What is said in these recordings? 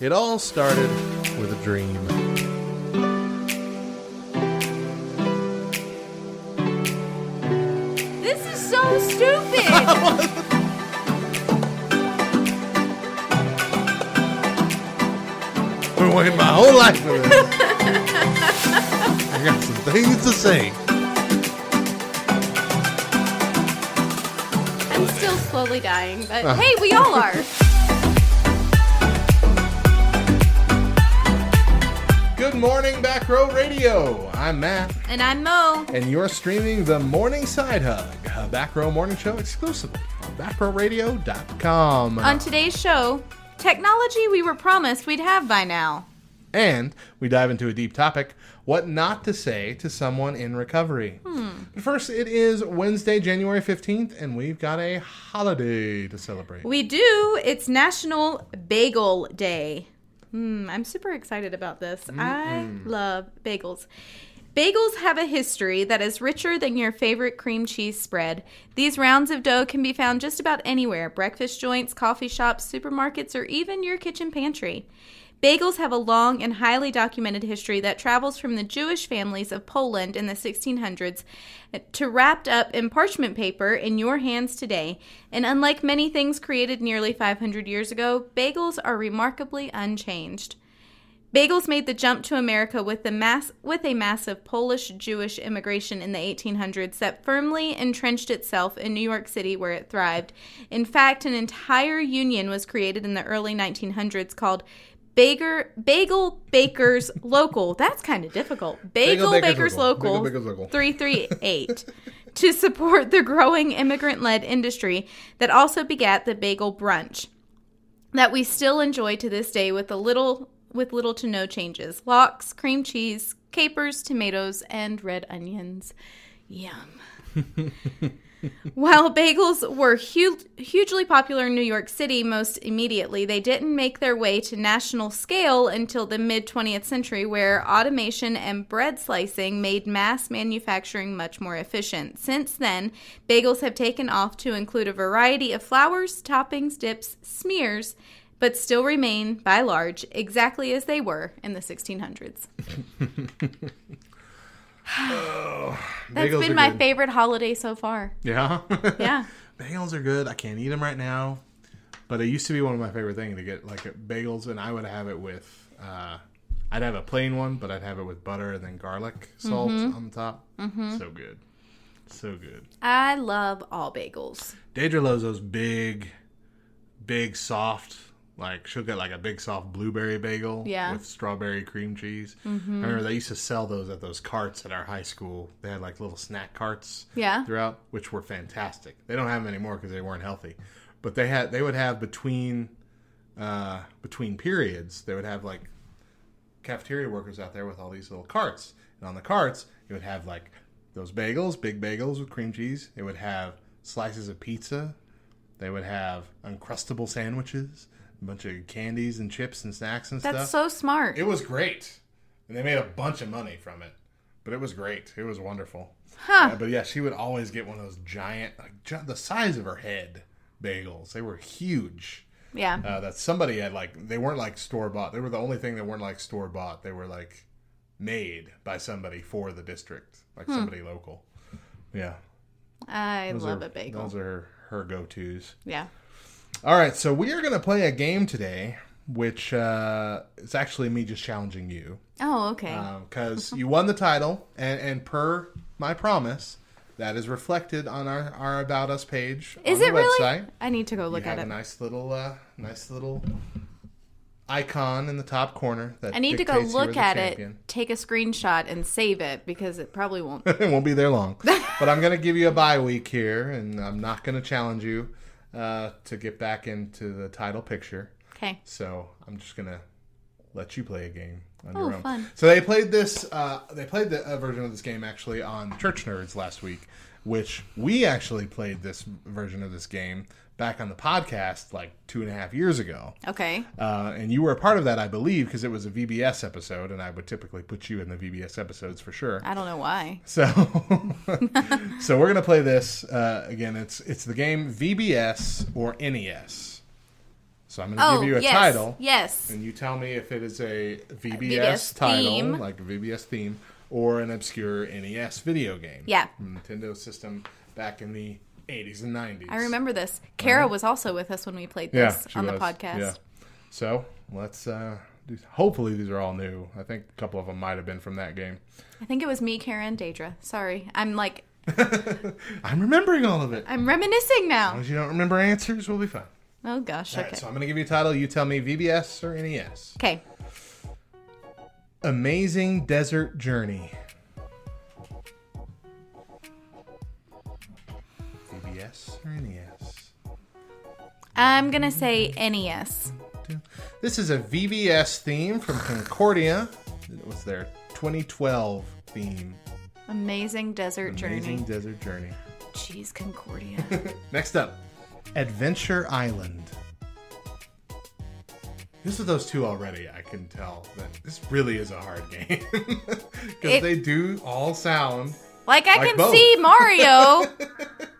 It all started with a dream. This is so stupid. Been waiting my whole life for this. I got some things to say. I'm still slowly dying, but Uh. hey, we all are. Good morning, Back Row Radio. I'm Matt, And I'm Mo. and you're streaming the Morning Side Hug, a Back Row morning show exclusively on backrowradio.com. On today's show, technology we were promised we'd have by now. And we dive into a deep topic what not to say to someone in recovery. Hmm. But first, it is Wednesday, January 15th, and we've got a holiday to celebrate. We do. It's National Bagel Day. Hmm, I'm super excited about this. I love bagels. Bagels have a history that is richer than your favorite cream cheese spread. These rounds of dough can be found just about anywhere breakfast joints, coffee shops, supermarkets, or even your kitchen pantry. Bagels have a long and highly documented history that travels from the Jewish families of Poland in the 1600s to wrapped up in parchment paper in your hands today. And unlike many things created nearly 500 years ago, bagels are remarkably unchanged. Bagels made the jump to America with the mass with a massive Polish Jewish immigration in the 1800s that firmly entrenched itself in New York City where it thrived. In fact, an entire union was created in the early 1900s called Baker Bagel Bakers Local. That's kind of difficult. Bagel, Bakers Bakers, Local. Bagel Bakers Local. 338 to support the growing immigrant-led industry that also begat the bagel brunch that we still enjoy to this day with a little with little to no changes. Lox, cream cheese, capers, tomatoes, and red onions. Yum. While bagels were hu- hugely popular in New York City most immediately, they didn't make their way to national scale until the mid 20th century, where automation and bread slicing made mass manufacturing much more efficient. Since then, bagels have taken off to include a variety of flours, toppings, dips, smears, but still remain, by large, exactly as they were in the 1600s. That's been my good. favorite holiday so far. Yeah? Yeah. Bagels are good. I can't eat them right now, but it used to be one of my favorite things to get like bagels, and I would have it with. Uh, I'd have a plain one, but I'd have it with butter and then garlic salt Mm-hmm. on the top. So good, so good. I love all bagels. Deidre loves those big, big soft. Like she'll get like a big soft blueberry bagel Yeah. with strawberry cream cheese. I remember they used to sell those at those carts at our high school. They had like little snack carts Yeah. throughout, which were fantastic. They don't have them anymore because they weren't healthy. But they had they would have between uh, between periods they would have like cafeteria workers out there with all these little carts, and on the carts it would have like those bagels, big bagels with cream cheese. It would have slices of pizza. They would have uncrustable sandwiches, a bunch of candies and chips and snacks and stuff. That's stuff. so smart. It was great, and they made a bunch of money from it. But it was great. It was wonderful. Huh. Uh, but yeah, she would always get one of those giant, like gi- the size of her head, bagels. They were huge. yeah. Uh, that somebody had like they weren't like store bought. They were the only thing that weren't like store bought. They were like made by somebody for the district, like somebody local. Yeah, I those love are, a bagel. Those are her, her go tos. yeah. All right, so we are going to play a game today, which uh, is actually me just challenging you Oh, okay. because you won the title, and, and per my promise, that is reflected on our, our about us page Is on the it really? website. I need to go You look have at a it. nice little, uh, nice little icon in the top corner. That I need to go you look at champion. it, take a screenshot, and save it because it probably won't. it won't be there long. but I'm going to give you a bye week here, and I'm not going to challenge you uh, to get back into the title picture. Okay. So I'm just gonna let you play a game on Oh, your own. fun. So they played this. Uh, they played the uh, version of this game actually on Church Nerds last week, which we actually played this version of this game back on the podcast like two and a half years ago. Okay. Uh, and you were a part of that, I believe, because it was a VBS episode, and I would typically put you in the VBS episodes for sure. I don't know why. So, so we're gonna play this uh, again. It's it's the game VBS or NES. So I'm going to Oh, give you a yes. title, Yes. and you tell me if it is a VBS, VBS title, theme. like a VBS theme, or an obscure NES video game. Yeah. Nintendo system back in the 80s and 90s. I remember this. Kara was also with us when we played this she on the podcast. Yeah. So let's. uh do, Hopefully these are all new. I think a couple of them might have been from that game. I think it was me, Kara, and Deidre. Sorry. I'm like, I'm remembering all of it. I'm reminiscing long now. as you don't remember answers, we'll be fine. Oh, gosh. All Okay. right, so I'm going to give you a title. You tell me VBS or NES. Okay. Amazing Desert Journey. Or NES? I'm going to say NES. This is a VBS theme from Concordia. It was their 2012 theme. Amazing Desert Amazing Journey. Amazing Desert Journey. Jeez, Concordia. Next up, Adventure Island. This is those two already. I can tell that this really is a hard game because they do all sound. Like I Like can both. see Mario.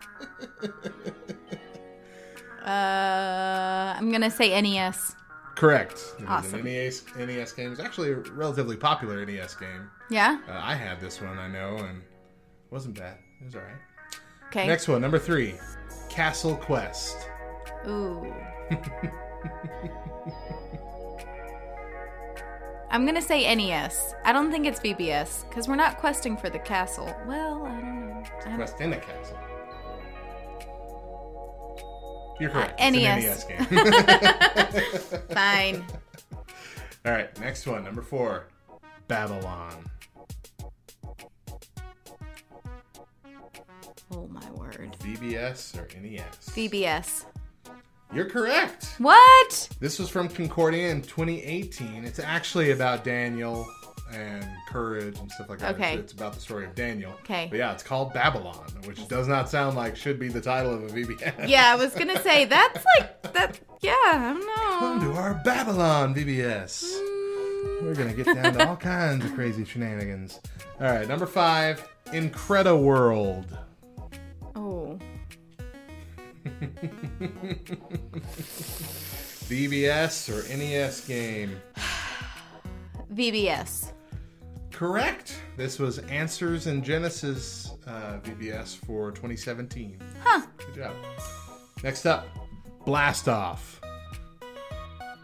uh, I'm gonna say NES. Correct. It Awesome. NES, NES game. It's actually a relatively popular NES game. Yeah. Uh, I had this one, I know, and it wasn't bad. It was all right. Okay. Next one, number three, Castle Quest. Ooh. I'm gonna say NES. I don't think it's VBS because we're not questing for the castle. Well, I don't know. Quest in a Castle. You're correct. Uh, NES. NES game. Fine. All right, next one, number four, Babylon. Oh my word. VBS or NES? VBS. You're correct. What? This was from Concordia in 2018. It's actually about Daniel and courage and stuff like that. Okay. It's, it's about the story of Daniel. Okay. But yeah, it's called Babylon, which does not sound like should be the title of a VBS. Yeah, I was gonna say that's like that. Yeah, I don't know. Come to our Babylon VBS. We're gonna get down to all kinds of crazy shenanigans. All right, number five, Incrediworld. World. Oh, VBS or NES game? VBS. Correct. This was Answers in Genesis uh, VBS for 2017. Huh. Good job. Next up, Blast Off.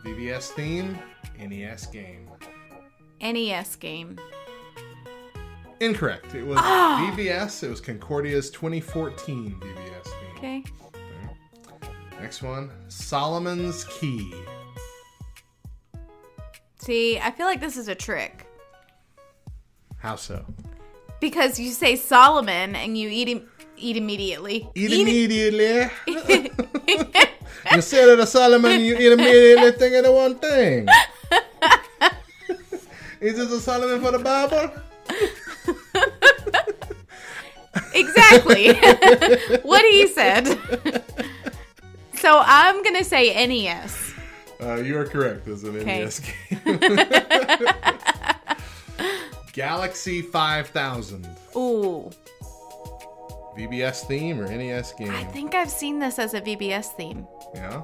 VBS theme, NES game. NES game. Incorrect. It was Ah. VBS. It was Concordia's 2014 VBS theme. Okay. Next one, Solomon's Key. See, I feel like this is a trick How so? because you say Solomon and you eat him, eat immediately. Eat immediately. you say to the Solomon, you eat immediately, think of the one thing. Is this a Solomon for the Bible? exactly what he said. so I'm gonna say E NES. Uh, you are correct. This an Okay. NES game. Galaxy 5000. Ooh, VBS theme or NES game? I think I've seen this as a VBS theme. yeah.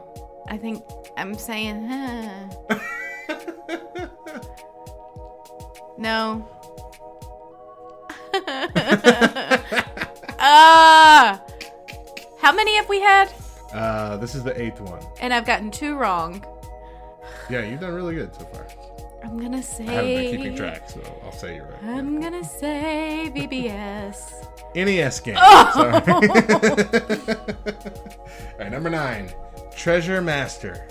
I think I'm saying, huh. no. uh, how many have we had? Uh, this is the eighth one. And I've gotten two wrong. Yeah, you've done really good so far. I'm gonna say. I haven't been keeping track, so I'll say you're right. I'm gonna say VBS. NES game. Oh! Sorry. All right, number nine, Treasure Master.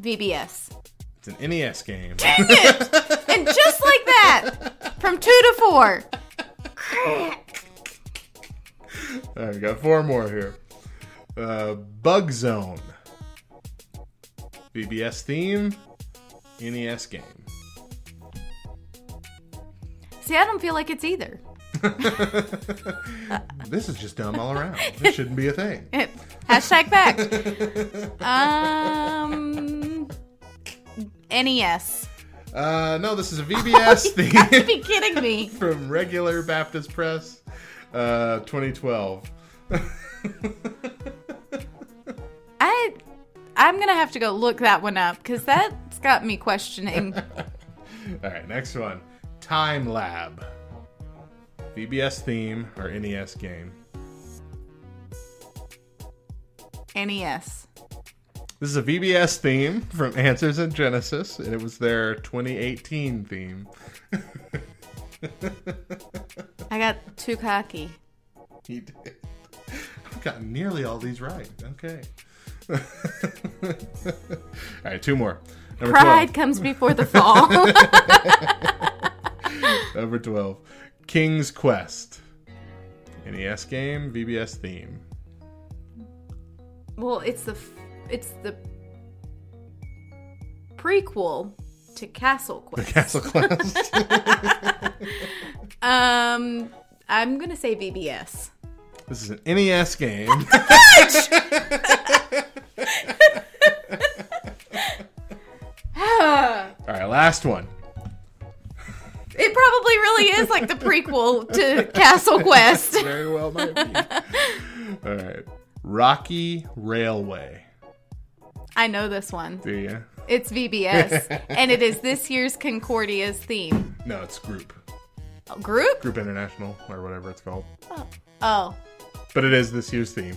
VBS. It's an NES game. Dang it! and just like that, from two to four. All right, we got four more here. Uh, Bug Zone. VBS theme, NES game. See, I don't feel like it's either. This is just dumb all around. This shouldn't be a thing. Hashtag fact. Um, NES. Uh, no, this is a VBS You to theme be kidding me. from Regular Baptist Press, uh, 2012. I'm gonna have to go look that one up because that's got me questioning. All right, next one. Time Lab. VBS theme or NES game. NES. This is a VBS theme from Answers in Genesis, and it was their 2018 theme. I got too cocky. He did. I've gotten nearly all these right. Okay. all right, two more. Number Pride comes before the fall. 12. Number 12. King's Quest. NES game, VBS theme. well, it's the f- it's the prequel to Castle Quest. Castle Quest. Um, I'm gonna say VBS. This is an NES game. all right, last one. It probably really is like the prequel to Castle Quest. Very well might be. All right. Rocky Railway. I know this one. Do you? It's VBS, and it is this year's Concordia's theme. No, it's Group. Oh, group? Group International, or whatever it's called. Oh, oh. But it is this year's theme.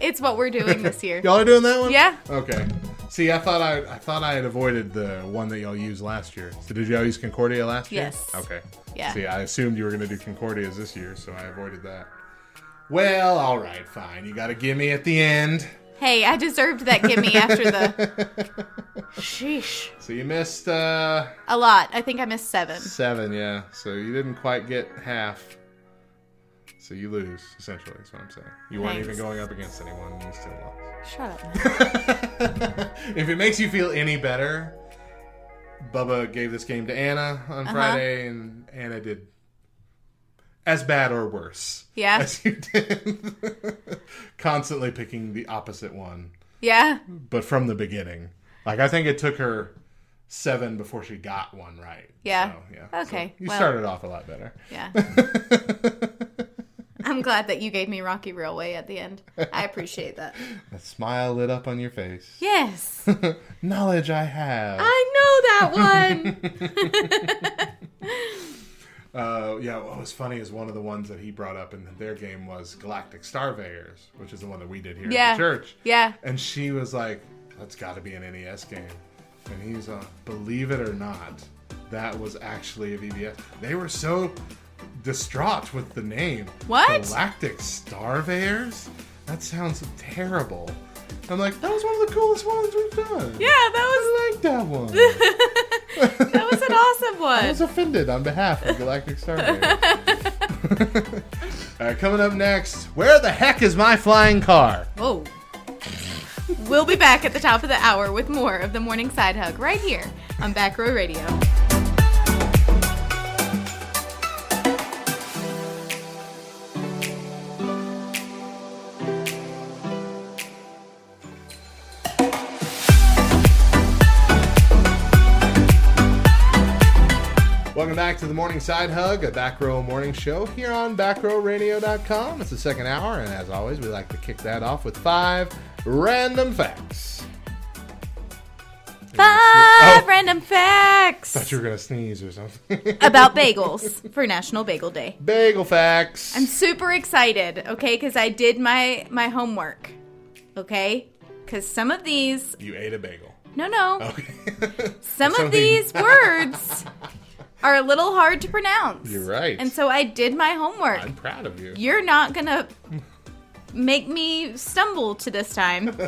it's what we're doing this year. Y'all are doing that one? Yeah. Okay. See, I thought I, I thought I had avoided the one that y'all used last year. So did y'all use Concordia last year? Yes. Okay. Yeah. See, I assumed you were going to do Concordias this year, so I avoided that. Well, all right, fine. You got to give me at the end. Hey, I deserved that gimme after the. Sheesh. So you missed uh, A lot. I think I missed seven. seven, yeah. So you didn't quite get half. So you lose, essentially, is what I'm saying. You weren't Thanks. even going up against anyone, and you still lost. Shut up. if it makes you feel any better, Bubba gave this game to Anna on Uh-huh. Friday, and Anna did as bad or worse Yeah. as you did. Constantly picking the opposite one, Yeah. but from the beginning. Like, I think it took her seven before she got one right. Yeah. So, yeah. Okay, So you well- started off a lot better. Yeah. I'm glad that you gave me Rocky Railway at the end. I appreciate that. A smile lit up on your face. Yes. Knowledge I have. I know that one. Uh, yeah, what was funny is one of the ones that he brought up in their game was Galactic Starveyors, which is the one that we did here Yeah. at the church. yeah. And she was like, that's got to be an NES game. And he's uh, believe it or not, that was actually a VBS. They were so distraught with the name. What? Galactic Starveyors? That sounds terrible. I'm like, that was one of the coolest ones we've done. Yeah, that was. I like that one. that was an awesome one. I was offended on behalf of Galactic Stargate. All right, coming up next, where the heck is my flying car? Whoa. We'll be back at the top of the hour with more of the morning side hug right here on Back Row Radio. Welcome back to the Morning Side Hug, a back row morning show here on backrowradio.com. It's the second hour, and as always, we like to kick that off with five random facts. Five Oh. random facts thought you were gonna sneeze or something. about bagels for National Bagel Day. Bagel facts. I'm super excited, okay, because I did my my homework, okay. Because some of these, you ate a bagel. no, no, Okay. some Something- of these words are a little hard to pronounce. You're right. And so I did my homework. I'm proud of you. You're not gonna make me stumble to this time.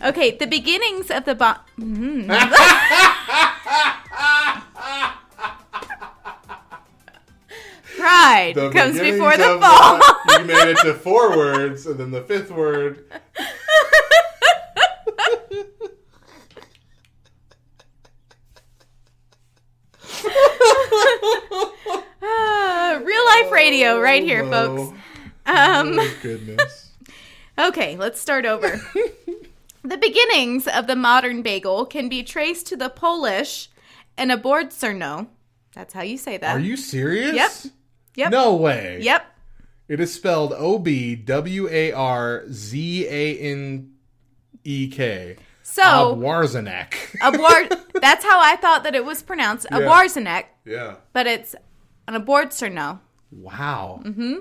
Okay, the beginnings of the bo- Mhm. Pride The comes before the fall. you made it to four words, and then the fifth word. Real life radio right here, Hello. folks. Um, Oh, goodness. okay, let's start over. the beginnings of the modern bagel can be traced to the Polish and abordzerno. That's how you say that. Are you serious? Yep. Yep. No way. Yep. It is spelled E K. So Abwarzenek. abwar- that's how I thought that it was pronounced. Yeah. Yeah. but it's an abwarzenek. Wow. Mm-hmm.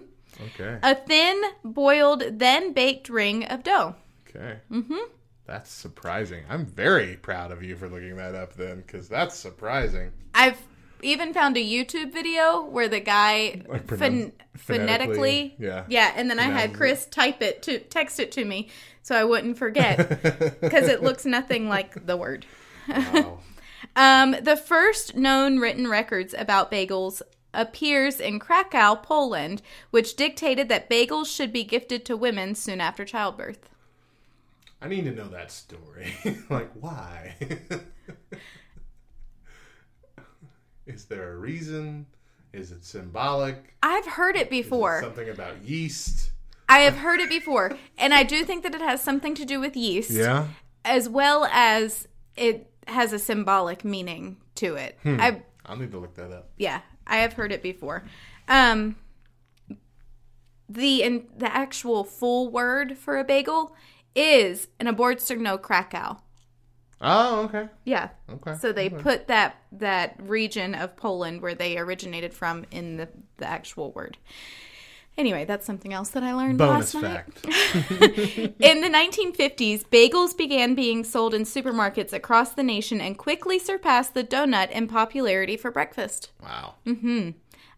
Okay. A thin, boiled, then baked ring of dough. Okay. Mm-hmm. That's surprising. I'm very proud of you for looking that up then, because that's surprising. I've even found a YouTube video where the guy Like phonetically, phonetically, yeah. yeah, and then I had Chris type it to text it to me so I wouldn't forget because it looks nothing like the word. Wow. Um, the first known written records about bagels appears in Krakow, Poland, which dictated that bagels should be gifted to women soon after childbirth. I need to know that story. like, why? Is there a reason? Is it symbolic? I've heard it before. something about yeast? I have heard it before, and I do think that it has something to do with yeast. Yeah. as well as it has a symbolic meaning to it. I I'll need to look that up. yeah, I have heard it before. Um the in, the actual full word for a bagel is an abortsigno Krakow. Oh, okay. Yeah. Okay. So they put that that region of Poland where they originated from in the the actual word. Anyway, that's something else that I learned Bonus last night. fact. In the 1950s, bagels began being sold in supermarkets across the nation and quickly surpassed the donut in popularity for breakfast. Wow. Mhm.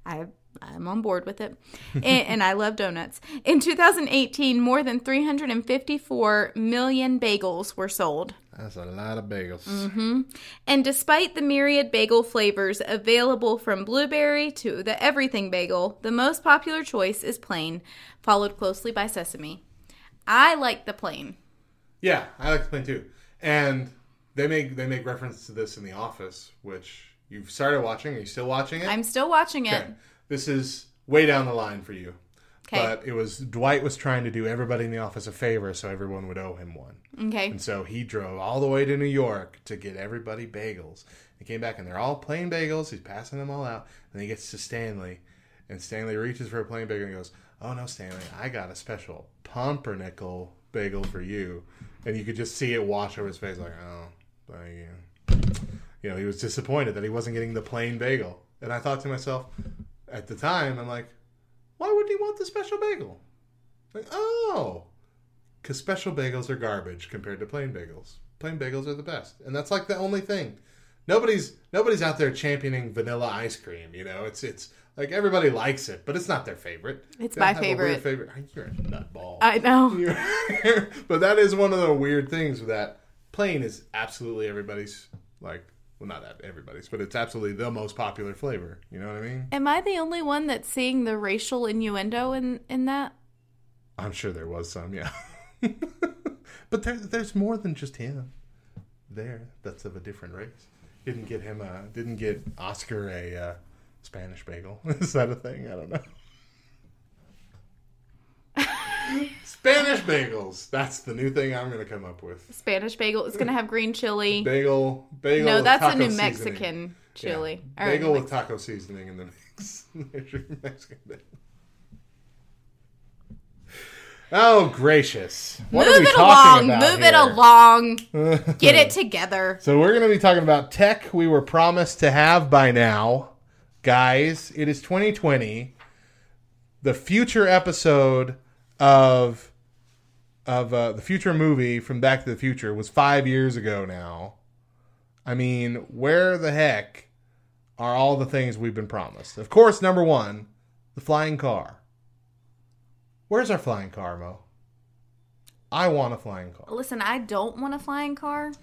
I, I'm on board with it. and, and I love donuts. In 2018, more than 354 million bagels were sold. That's a lot of bagels. Mm-hmm. And despite the myriad bagel flavors available from blueberry to the everything bagel, the most popular choice is plain, followed closely by sesame. I like the plain. Yeah, I like the plain too. And they make they make reference to this in The Office, which you've started watching. Are you still watching it? I'm still watching it. Okay. This is way down the line for you. Okay. But it was Dwight was trying to do everybody in the office a favor so everyone would owe him one. Okay. And so he drove all the way to New York to get everybody bagels. He came back and they're all plain bagels. He's passing them all out. And he gets to Stanley. And Stanley reaches for a plain bagel and goes, Oh no, Stanley, I got a special pumpernickel bagel for you. And you could just see it wash over his face like, Oh, thank you. You know, he was disappointed that he wasn't getting the plain bagel. And I thought to myself, at the time, I'm like, why would he want the special bagel? Like, oh, because special bagels are garbage compared to plain bagels. Plain bagels are the best, and that's like the only thing. Nobody's nobody's out there championing vanilla ice cream. You know, it's it's like everybody likes it, but it's not their favorite. It's my have a weird favorite. favorite. You're a nutball. I know. But that is one of the weird things that plain is absolutely everybody's like. Well, not that everybody's, but it's absolutely the most popular flavor. You know what I mean? Am I the only one that's seeing the racial innuendo in in that? I'm sure there was some, yeah. but there, there's more than just him there. That's of a different race. Didn't get him a. Didn't get Oscar a uh, Spanish bagel. Is that a thing? I don't know. Spanish bagels. That's the new thing I'm going to come up with. Spanish bagel. It's gonna have green chili. Bagel. Bagel. No, that's a New seasoning. Mexican chili. Yeah. Or Bagel with taco seasoning in the mix. Mexican bagel. Oh gracious! What Move are we it along. Move it along. Get it together. So we're going to be talking about tech we were promised to have by now, guys. It is 2020. The future episode of of uh, the future movie from Back to the Future was five years ago now. I mean, where the heck are all the things we've been promised? Of course, number one, the flying car. Where's our flying car, Mo? I want a flying car. Listen, I don't want a flying car.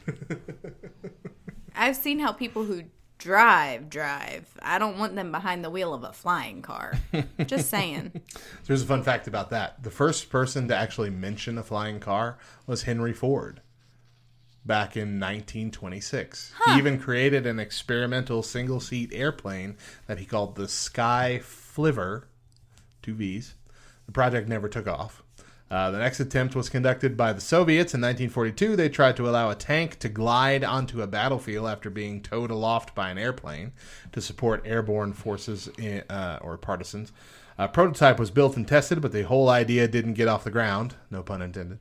I've seen how people who drive drive. I don't want them behind the wheel of a flying car. Just saying. There's a fun fact about that. The first person to actually mention a flying car was Henry Ford back in 1926. He even created an experimental single seat airplane that he called the Sky Flivver, two V's. The project never took off. Uh, the next attempt was conducted by the Soviets in 1942. They tried to allow a tank to glide onto a battlefield after being towed aloft by an airplane to support airborne forces in, uh, or partisans. A prototype was built and tested, but the whole idea didn't get off the ground. No pun intended.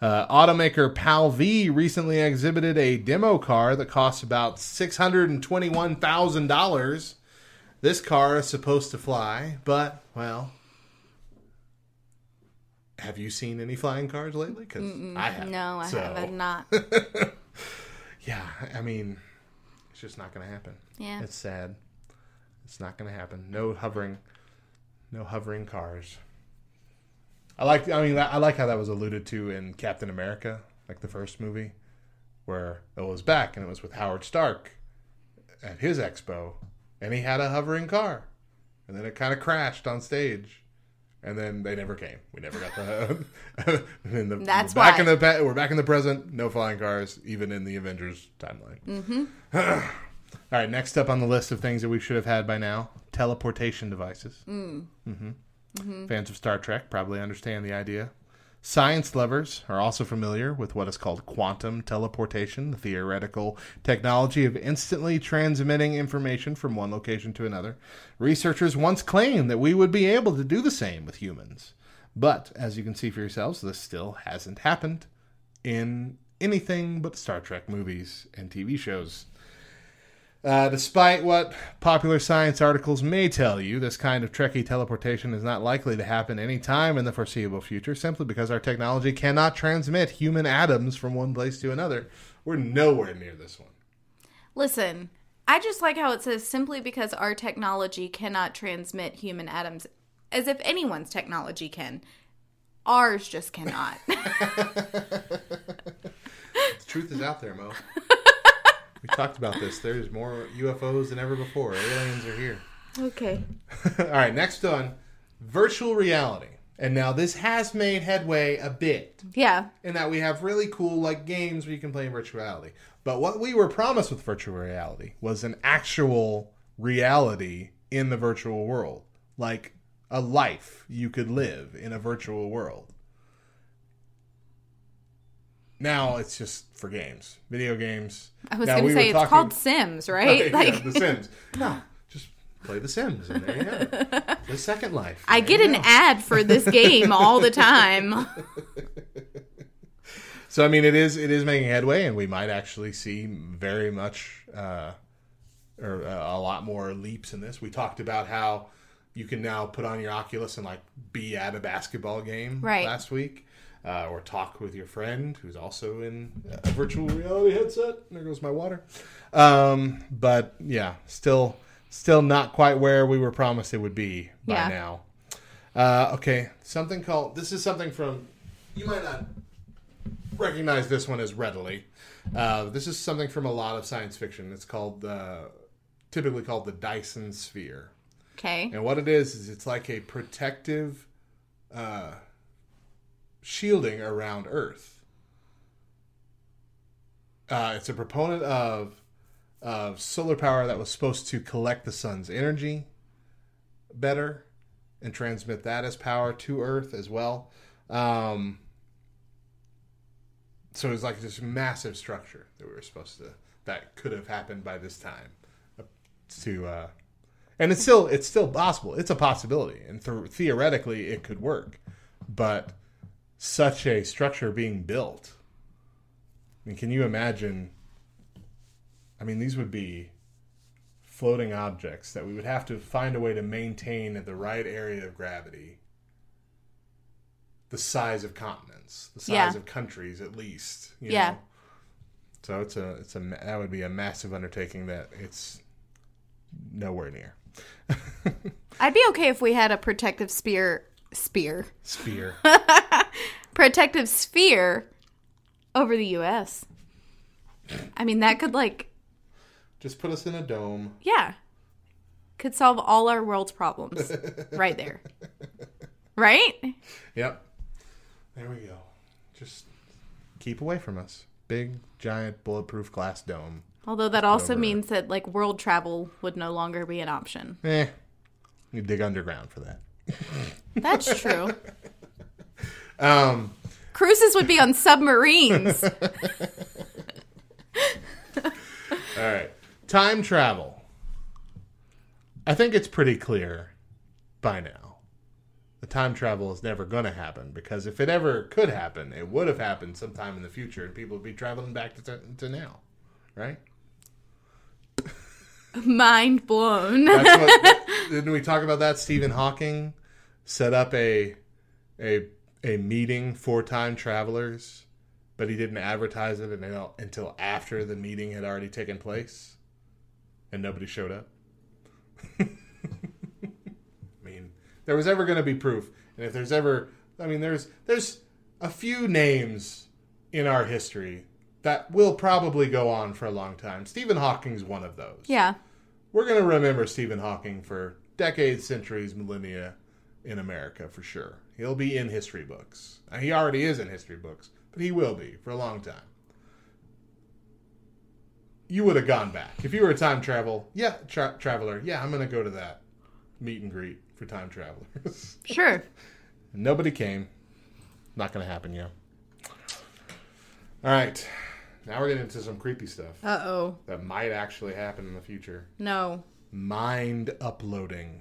Uh, automaker PAL-V recently exhibited a demo car that costs about $621,000. This car is supposed to fly, but, well, have you seen any flying cars lately? Because I have. No, I so- have not. Yeah, I mean, it's just not going to happen. Yeah. It's sad. It's not going to happen. No hovering, no hovering cars. I like. I mean, I like how that was alluded to in Captain America, like the first movie, where it was back and it was with Howard Stark at his expo, and he had a hovering car, and then it kind of crashed on stage, and then they never came. We never got the. in the That's back why. in the pa- we're back in the present. No flying cars, even in the Avengers timeline. Mm-hmm. All right, next up on the list of things that we should have had by now: teleportation devices. Mm-hmm. Fans of Star Trek probably understand the idea. Science lovers are also familiar with what is called quantum teleportation, the theoretical technology of instantly transmitting information from one location to another. Researchers once claimed that we would be able to do the same with humans. But, as you can see for yourselves, this still hasn't happened in anything but Star Trek movies and TV shows. Uh, despite what popular science articles may tell you, this kind of Trekkie teleportation is not likely to happen any time in the foreseeable future, simply because our technology cannot transmit human atoms from one place to another. We're nowhere near this one. Listen, I just like how it says simply because our technology cannot transmit human atoms, as if anyone's technology can. Ours just cannot. The truth is out there, Mo. we talked about this. There's more UFOs than ever before. Aliens are here. okay. All right, next on virtual reality. And now this has made headway a bit. Yeah. in that we have really cool like games where you can play in virtual reality. But what we were promised with virtual reality was an actual reality in the virtual world, like a life you could live in a virtual world. Now it's just for games, video games. I was going to we say it's talking- called Sims, right? Yeah, like The Sims. No, just play The Sims, and there you. The Second Life. I get an go. ad for this game all the time. So I mean, it is it is making headway, and we might actually see very much uh, or uh, a lot more leaps in this. We talked about how you can now put on your Oculus and like be at a basketball game Right. last week, uh, or talk with your friend who's also in a virtual reality headset. There goes my water. Um, but yeah, still still not quite where we were promised it would be by Yeah. now. Uh, okay, something called this is something from you might not recognize this one as readily. Uh, this is something from a lot of science fiction. It's called uh, typically called the Dyson sphere. Okay. And what it is is it's like a protective uh, shielding around Earth. Uh, it's a proponent of of solar power that was supposed to collect the sun's energy better and transmit that as power to Earth as well. Um, so it's like this massive structure that we were supposed to that could have happened by this time uh, to uh, and it's still it's still possible. It's a possibility, and th- theoretically it could work. But such a structure being built, I mean, can you imagine? I mean, these would be floating objects that we would have to find a way to maintain at the right area of gravity, the size of continents, the size Yeah. of countries, at least. you Yeah. know? So it's a it's a that would be a massive undertaking that it's nowhere near. I'd be okay if we had a protective spear spear. Spear. Protective sphere over the US. I mean that could like Just put us in a dome. yeah. Could solve all our world's problems right there. Right? Yep. There we go. Just keep away from us. Big, giant, bulletproof glass dome. Although that also over. means that like world travel would no longer be an option. Eh. You dig underground for that. That's true. Um, Cruises would be on submarines. all right. Time travel. I think it's pretty clear by now the time travel is never going to happen because if it ever could happen, it would have happened sometime in the future, and people would be traveling back to, to now, right? Mind blown. That's what, didn't we talk about that? Stephen Hawking set up a a a meeting for time travelers, but he didn't advertise it until, until after the meeting had already taken place, and nobody showed up. I mean, there was ever going to be proof, and if there's ever, I mean, there's there's a few names in our history that will probably go on for a long time. Stephen Hawking's one of those. yeah. We're going to remember Stephen Hawking for decades, centuries, millennia in America for sure. He'll be in history books. He already is in history books, but he will be for a long time. You would have gone back. If you were a time travel, yeah, tra- traveler, yeah, I'm going to go to that meet and greet for time travelers. Sure. Nobody came. Not going to happen, yeah. All right. Now we're getting into some creepy stuff Uh oh. that might actually happen in the future No. mind uploading,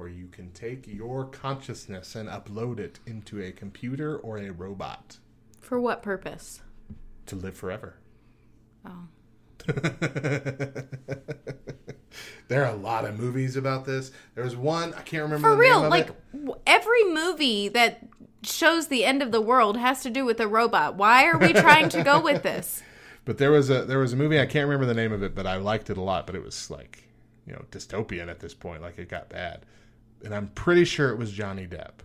where you can take your consciousness and upload it into a computer or a robot For what purpose? to live forever. Oh. there are a lot of movies about this. There was one I can't remember For the real, name of like it. every movie that shows the end of the world has to do with a robot. Why are we trying to go with this? But there was a there was a movie I can't remember the name of it, but I liked it a lot. But it was like you know dystopian at this point, like it got bad, and I'm pretty sure it was Johnny Depp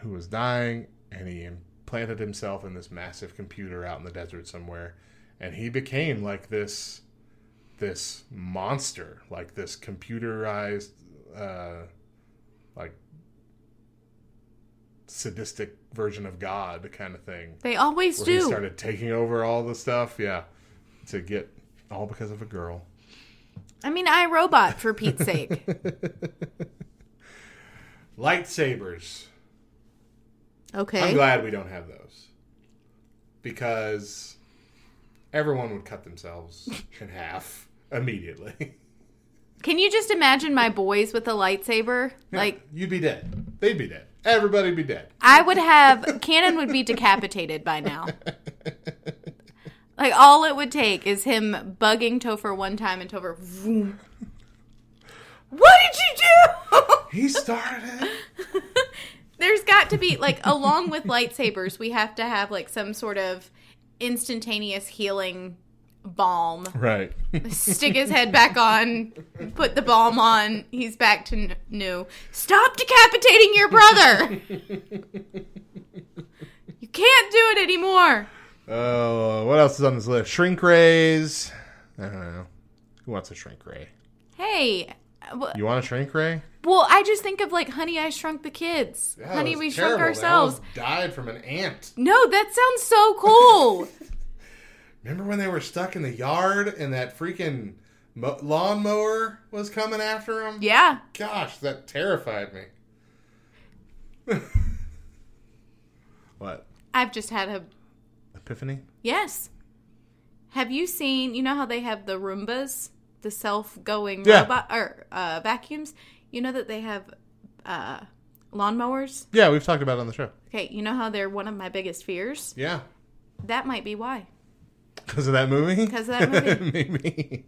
who was dying, and he implanted himself in this massive computer out in the desert somewhere, and he became like this this monster, like this computerized, uh, like sadistic version of God kind of thing They always where he started taking over all the stuff. Yeah, to get all because of a girl. I mean, I robot for Pete's sake. Lightsabers. Okay. I'm glad we don't have those because everyone would cut themselves in half immediately. Can you just imagine my boys with a lightsaber? Like you'd be dead. They'd be dead. Everybody'd be dead. I would have Cannon would be decapitated by now. Like all it would take is him bugging Topher one time and Topher vroom. What did you do? He started. There's got to be like along with lightsabers, we have to have like some sort of instantaneous healing balm. Right. Stick his head back on, put the balm on. He's back to n- new. Stop decapitating your brother. you can't do it anymore. Oh, what else is on this list? Shrink rays. I don't know. Who wants a shrink ray? Hey, w- You want a shrink ray? well, I just think of like Honey, I Shrunk the Kids. That Honey, we terrible. shrunk ourselves. died from an ant. No, that sounds so cool. Remember when they were stuck in the yard and that freaking mo- lawnmower was coming after them? yeah. Gosh, that terrified me. what? I've just had a Yes. Have you seen? You know how they have the Roombas, the self-going Yeah. robot or uh, vacuums. You know that they have uh, lawnmowers. Yeah, we've talked about it on the show. Okay, you know how they're one of my biggest fears. Yeah. That might be why. Because of that movie. Because of that movie. Maybe.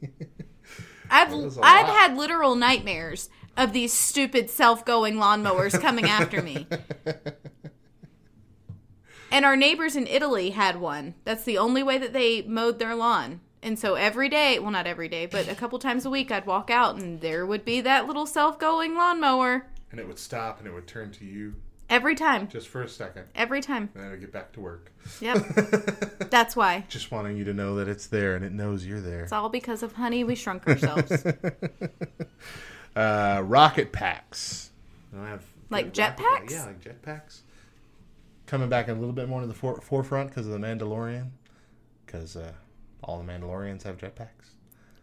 I've I've lot. had literal nightmares of these stupid self-going lawnmowers coming after me. And our neighbors in Italy had one. That's the only way that they mowed their lawn. And so every day, well not every day, but a couple times a week I'd walk out and there would be that little self-going lawnmower and it would stop and it would turn to you every time. just for a second. Every time. And then it would get back to work. Yep. That's why. just wanting you to know that it's there and it knows you're there. It's all because of honey we shrunk ourselves. uh, rocket packs. I have Like jetpacks? Yeah, like jetpacks. Coming back a little bit more to the for- forefront because of the Mandalorian. Because uh, all the Mandalorians have jetpacks.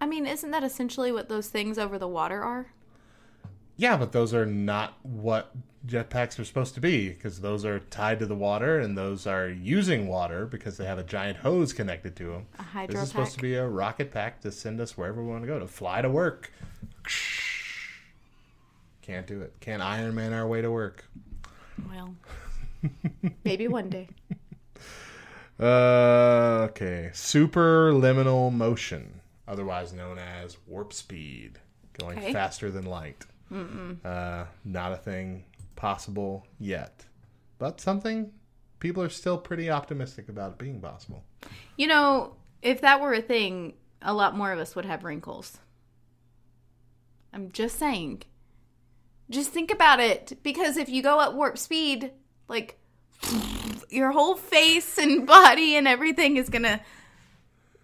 I mean, isn't that essentially what those things over the water are? Yeah, but those are not what jetpacks are supposed to be because those are tied to the water and those are using water because they have a giant hose connected to them. A hydro This is supposed to be a rocket pack to send us wherever we want to go to fly to work. Can't do it. Can't Iron Man our way to work. Well, maybe one day. Uh, okay. Superluminal motion, otherwise known as warp speed, going Okay. faster than light. Uh, not a thing possible yet, but something people are still pretty optimistic about it being possible. You know, if that were a thing, a lot more of us would have wrinkles. I'm just saying. Just think about it. Because if you go at warp speed, like, your whole face and body and everything is gonna,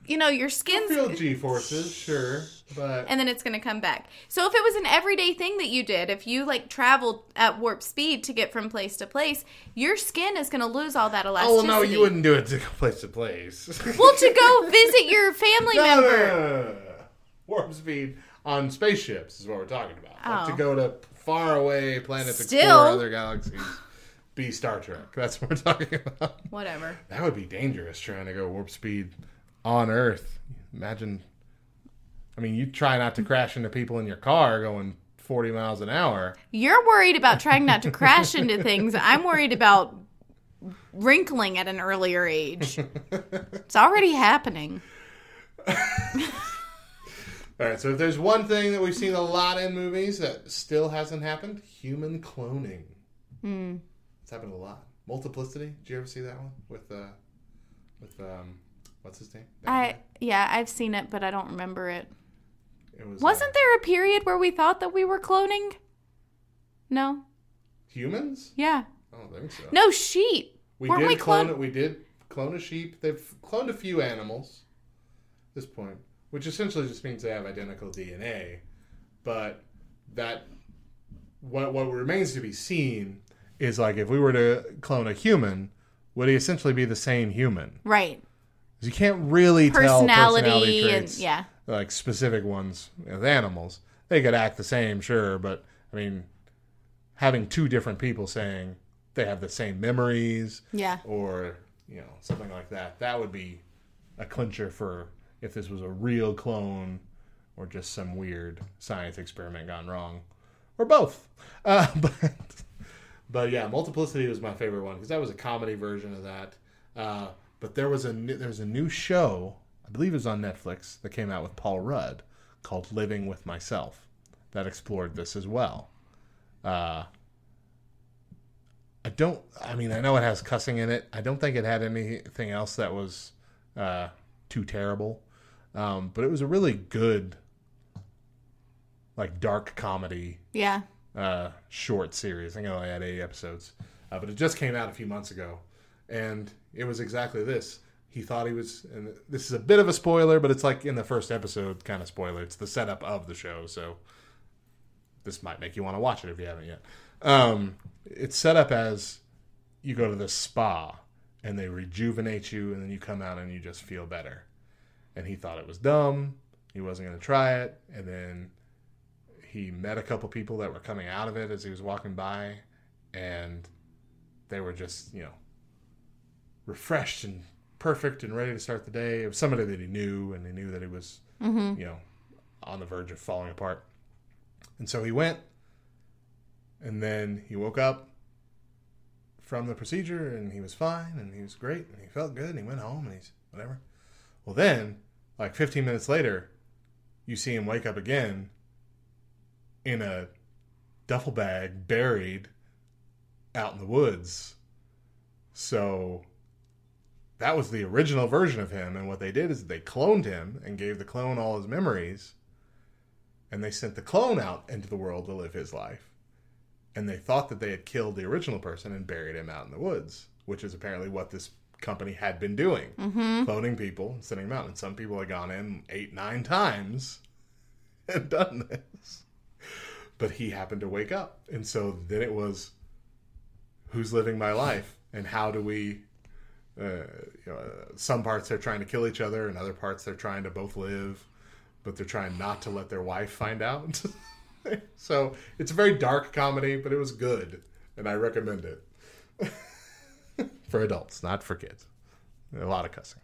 you know, your skin's. Feel G forces, sure, but and then it's to come back. So if it was an everyday thing that you did, if you like traveled at warp speed to get from place to place, your skin is to lose all that elasticity oh well, no, you wouldn't do it to go place to place. Well, to go visit your family No, member. no, no. Warp speed on spaceships is what we're talking about. Like Oh. to go to far away planets, Still. explore other galaxies, be Star Trek. That's what we're talking about. Whatever. That would be dangerous trying to go warp speed on Earth. Imagine. I mean, you try not to crash into people in your car going 40 miles an hour. You're worried about trying not to crash into things. I'm worried about wrinkling at an earlier age. It's already happening. All right, so if there's one thing that we've seen a lot in movies that still hasn't happened, human cloning. Hmm. It's happened a lot. Multiplicity. Did you ever see that one with uh, with um, what's his name? That I guy? yeah, I've seen it, but I don't remember it. It was Wasn't uh, there a period where we thought that we were cloning? No. humans? Yeah. I don't think so. No sheep. we weren't did we clone. clone- We did clone a sheep. They've cloned a few animals. At this point, which essentially just means they have identical DNA, but that what what remains to be seen is like if we were to clone a human, would he essentially be the same human? Right. 'Cause You can't really tell Personality, personality and traits, yeah. like specific ones with animals. They could act the same, sure, but I mean, having two different people saying they have the same memories Yeah. or you know something like that, that would be a clincher for if this was a real clone or just some weird science experiment gone wrong, or both. Uh, but but yeah, Multiplicity was my favorite one because that was a comedy version of that. Uh, but there was a new, there was a new show, I believe it was on Netflix, that came out with Paul Rudd called Living with Myself that explored this as well. Uh, I don't. I mean, I know it has cussing in it. I don't think it had anything else that was uh, too terrible. Um, but it was a really good, like dark comedy Yeah. Uh, short series. I think it only had eight episodes, uh, but it just came out a few months ago, and it was exactly this. He thought he was, and this is a bit of a spoiler, but it's like in the first episode kind of spoiler. It's the setup of the show, so this might make you want to watch it if you haven't yet. Um, it's set up as you go to the spa and they rejuvenate you, and then you come out and you just feel better. And he thought it was dumb. He wasn't going to try it, and then he met a couple people that were coming out of it as he was walking by, and they were just you know refreshed and perfect and ready to start the day. It was somebody that he knew, and he knew that he was Mm-hmm. you know on the verge of falling apart. And so he went, and then he woke up from the procedure, and he was fine, and he was great, and he felt good, and he went home, and he's whatever. Well, then, like 15 minutes later, you see him wake up again in a duffel bag buried out in the woods. So that was the original version of him. And what they did is they cloned him and gave the clone all his memories. And they sent the clone out into the world to live his life. And they thought that they had killed the original person and buried him out in the woods, which is apparently what this company had been doing mm-hmm. cloning people and sending them out. And some people had gone in eight, nine times and done this. But he happened to wake up. And so then it was who's living my life and how do we. Uh, you know, uh, some parts they're trying to kill each other, and other parts they're trying to both live, but they're trying not to let their wife find out. so it's a very dark comedy, but it was good, and I recommend it for adults, not for kids. A lot of cussing.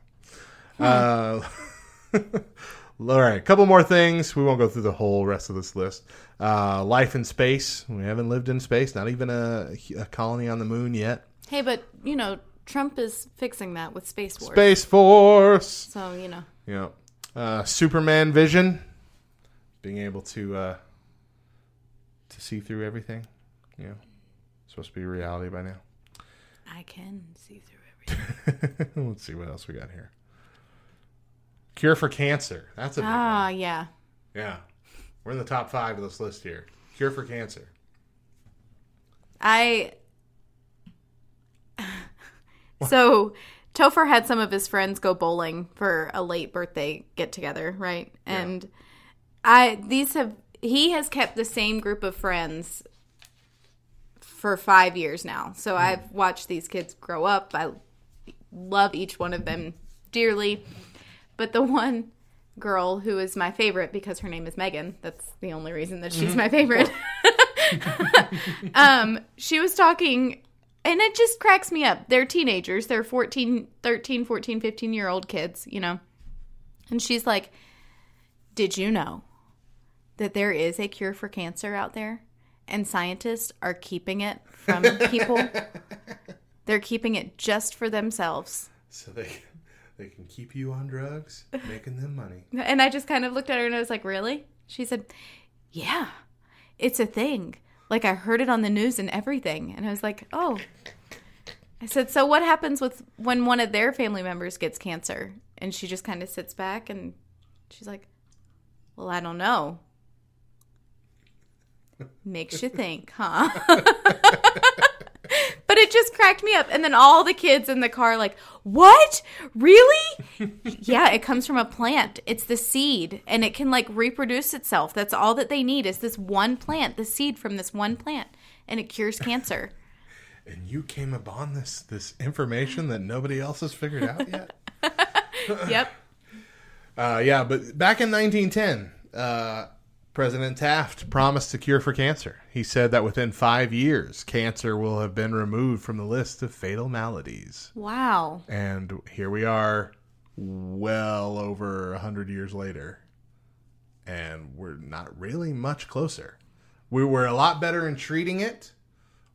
Uh, All right, a couple more things. We won't go through the whole rest of this list. Uh, life in space. We haven't lived in space. Not even a, a colony on the moon yet. Hey, but you know, Trump is fixing that with Space Force. Space Force. So, you know. Yeah. Uh, Superman vision. Being able to uh, to see through everything. Yeah. Supposed to be reality by now. I can see through everything. Let's see what else we got here. Cure for cancer. That's a big ah, one. yeah. Yeah. We're in the top five of this list here. Cure for cancer. I. so, Topher had some of his friends go bowling for a late birthday get together, right? And I these have he has kept the same group of friends for five years now. So I've watched these kids grow up. I love each one of them dearly. But the one girl who is my favorite because her name is Megan, that's the only reason that she's my favorite. um, she was talking and it just cracks me up. They're teenagers. They're 14, 13, 14, 15 year old kids, you know. And she's like, "Did you know that there is a cure for cancer out there and scientists are keeping it from people? They're keeping it just for themselves." So they they can keep you on drugs, making them money. And I just kind of looked at her and I was like, "Really?" She said, "Yeah. It's a thing. Like I heard it on the news and everything." And I was like, "Oh." I said, "So what happens with when one of their family members gets cancer?" And she just kind of sits back and she's like, "Well, I don't know." Makes you think, huh? but it just cracked me up. And then all the kids in the car, like, what? Really? yeah, it comes from a plant. It's the seed, and it can like reproduce itself. That's all that they need is this one plant, the seed from this one plant, and it cures cancer. And you came upon this this information that nobody else has figured out yet. yep. Uh, yeah, but back in 1910, uh, President Taft promised a cure for cancer. He said that within five years, cancer will have been removed from the list of fatal maladies. Wow. And here we are, well over a hundred years later, and we're not really much closer. We were a lot better in treating it.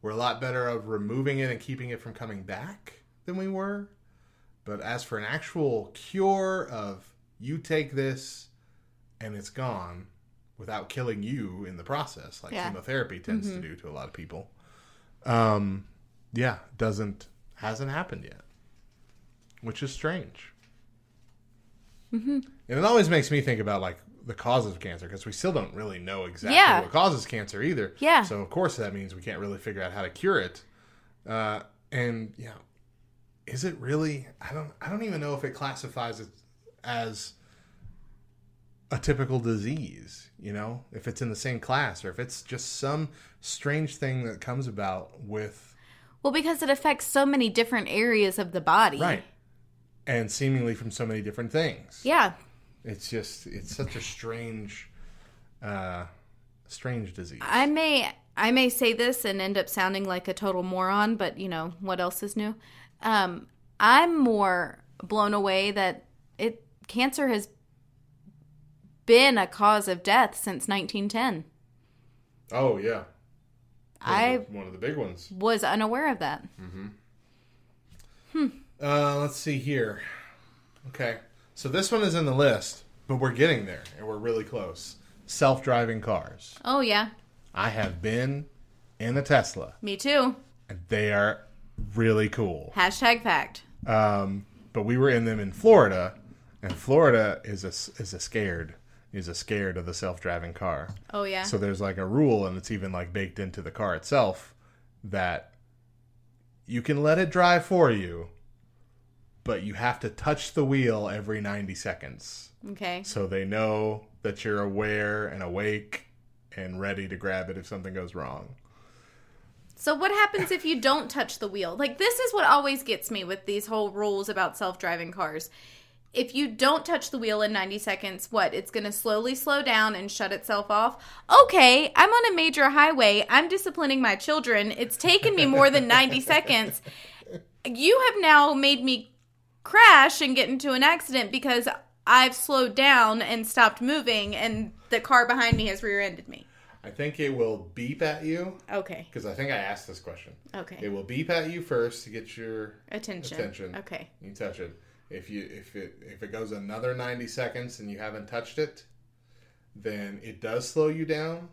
We're a lot better of removing it and keeping it from coming back than we were. But as for an actual cure of you take this and it's gone without killing you in the process, like Yeah. chemotherapy tends to do to a lot of people, um, yeah, doesn't hasn't happened yet which is strange. Mm-hmm. And it always makes me think about like the causes of cancer because we still don't really know exactly Yeah. what causes cancer either. Yeah. So of course that means we can't really figure out how to cure it. Uh, and yeah, is it really? I don't. I don't even know if it classifies it as a typical disease. You know, if it's in the same class or if it's just some strange thing that comes about with Well, because it affects so many different areas of the body. right, and seemingly from so many different things. Yeah. It's just it's such a strange uh strange disease. I may I may say this and end up sounding like a total moron, but you know what else is new? Um, I'm more blown away that it cancer has been a cause of death since 1910. oh yeah. One I of the- one of the big ones. was unaware of that. Uh let's see here. Okay. So this one is in the list, but we're getting there and we're really close. Self-driving cars. Oh yeah, I have been in a Tesla me too. and they are really cool. Hashtag fact. Um, but we were in them in Florida, and Florida is a is a scared is a scared of the self driving car. Oh yeah. So there's like a rule, and it's even like baked into the car itself that you can let it drive for you, but you have to touch the wheel every 90 seconds, okay. so they know that you're aware and awake and ready to grab it if something goes wrong. So what happens if you don't touch the wheel? Like this is what always gets me with these whole rules about self-driving cars. If you don't touch the wheel in 90 seconds, what? It's going to slowly slow down and shut itself off. Okay, I'm on a major highway. I'm disciplining my children. It's taken me more than 90 seconds. You have now made me crash and get into an accident because I've slowed down and stopped moving, and the car behind me has rear-ended me. I think it will beep at you Okay. because I think I asked this question. Okay. It will beep at you first to get your Attention. attention. Okay. You touch it. If you if it if it goes another ninety seconds and you haven't touched it, then it does slow you down.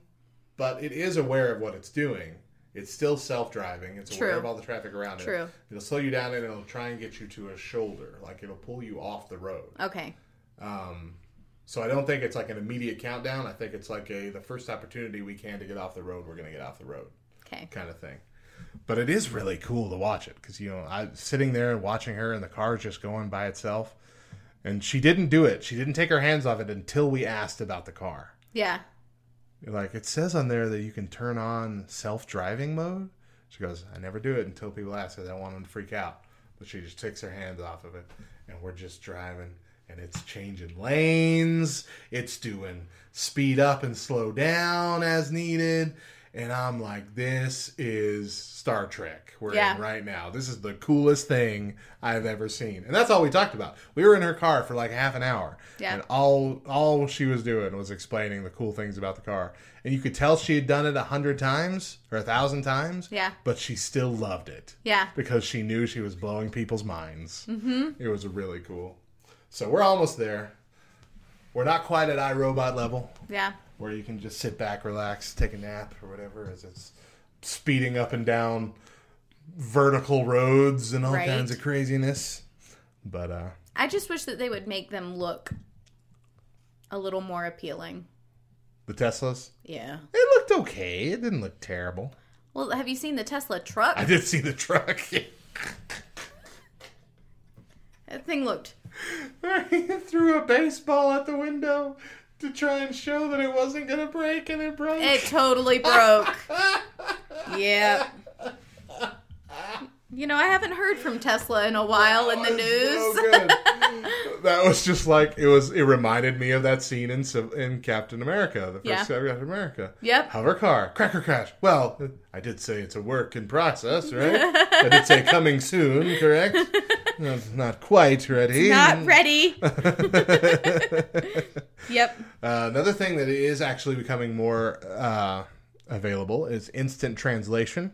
But it is aware of what it's doing. It's still self driving. It's aware of all the traffic around it. True. It'll slow you down and it'll try and get you to a shoulder. Like it'll pull you off the road. Okay. Um, so I don't think it's like an immediate countdown. I think it's like a the first opportunity we can to get off the road, we're gonna get off the road Okay. kind of thing. But it is really cool to watch it because you know I'm sitting there and watching her, and the car is just going by itself, and she didn't do it. She didn't take her hands off it until we asked about the car. Yeah. Like it says on there that you can turn on self driving mode. She goes, I never do it until people ask. 'cause I don't want them to freak out. But she just takes her hands off of it, and we're just driving, and it's changing lanes. It's doing speed up and slow down as needed. And I'm like, this is Star Trek we're Yeah. in right now. This is the coolest thing I've ever seen. And that's all we talked about. We were in her car for like half an hour. Yeah. And all all she was doing was explaining the cool things about the car. And you could tell she had done it a hundred times or a thousand times. Yeah. But she still loved it. Yeah. Because she knew she was blowing people's minds. Mm-hmm. It was really cool. So we're almost there. We're not quite at iRobot level Yeah. Where you can just sit back, relax, take a nap or whatever as it's speeding up and down vertical roads and all Right. kinds of craziness. But uh I just wish that they would make them look a little more appealing. the Teslas, Yeah. it looked okay. It didn't look terrible. Well, have you seen the Tesla truck? I did see the truck. That thing looked. he threw a baseball at the window to try and show that it wasn't going to break, and it broke. It totally broke. yeah. You know, I haven't heard from Tesla in a while in the news. so that was just like it was. It reminded me of that scene in in Captain America, the first Yeah. Captain America. Yep. Hover car, cracker crash. Well, I did say it's a work in process, right? I did say coming soon, correct? Not, not quite ready. Not ready. yep. Uh, another thing that is actually becoming more uh, available is instant translation.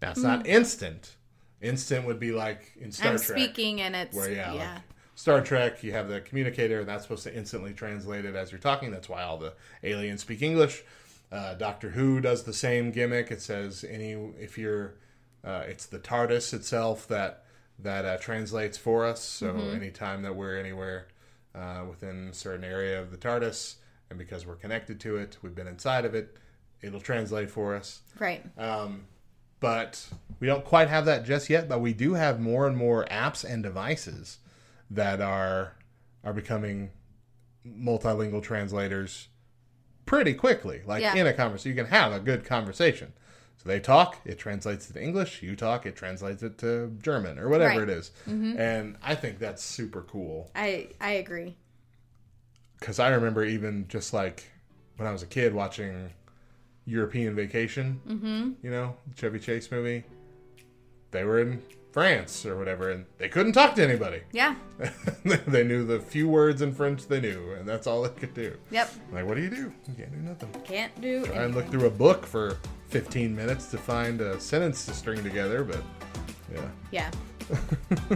Now it's not instant. Instant would be like in Star Hmm. I'm Trek. speaking and it's where yeah, yeah. like Star Trek, you have the communicator, and that's supposed to instantly translate it as you're talking. That's why all the aliens speak English. Uh, Doctor Who does the same gimmick. It says any if you're, uh, it's the TARDIS itself that that uh, translates for us. So anytime that we're anywhere uh, within a certain area of the TARDIS, and because we're connected to it, we've been inside of it, it'll translate for us Right. um, but we don't quite have that just yet. But we do have more and more apps and devices that are are becoming multilingual translators pretty quickly. Like Yeah. in a conversation, you can have a good conversation. They talk, it translates it to English. You talk, it translates it to German or whatever Right. it is. And I think that's super cool I I agree. because I remember even just like when I was a kid watching European Vacation, mm-hmm. you know, Chevy Chase movie. They were in France or whatever, and they couldn't talk to anybody. Yeah. they knew the few words in French they knew, and that's all they could do. Yep. Like, what do you do? You can't do nothing. Can't do Try and anything. look through a book for 15 minutes to find a sentence to string together, but yeah. Yeah.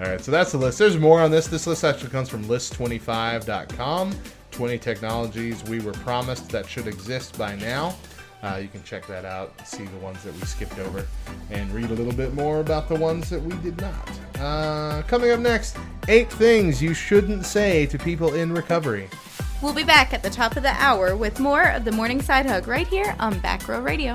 All right, so that's the list. There's more on this. This list actually comes from list25.com. 20 technologies we were promised that should exist by now. Uh, you can check that out, see the ones that we skipped over, and read a little bit more about the ones that we did not. Uh, coming up next, eight things you shouldn't say to people in recovery. We'll be back at the top of the hour with more of the morning side hug right here on Back Row Radio.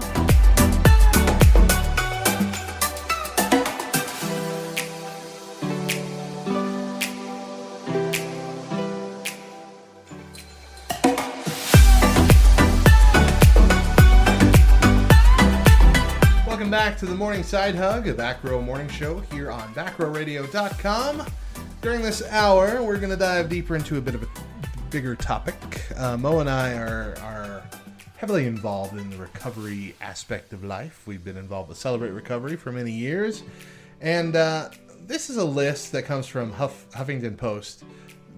To the Morning Side Hug, a back row morning show here on backrowradio.com. During this hour, we're going to dive deeper into a bit of a bigger topic. Uh, Mo and I are, are heavily involved in the recovery aspect of life. We've been involved with Celebrate Recovery for many years. And uh, this is a list that comes from Huff, Huffington Post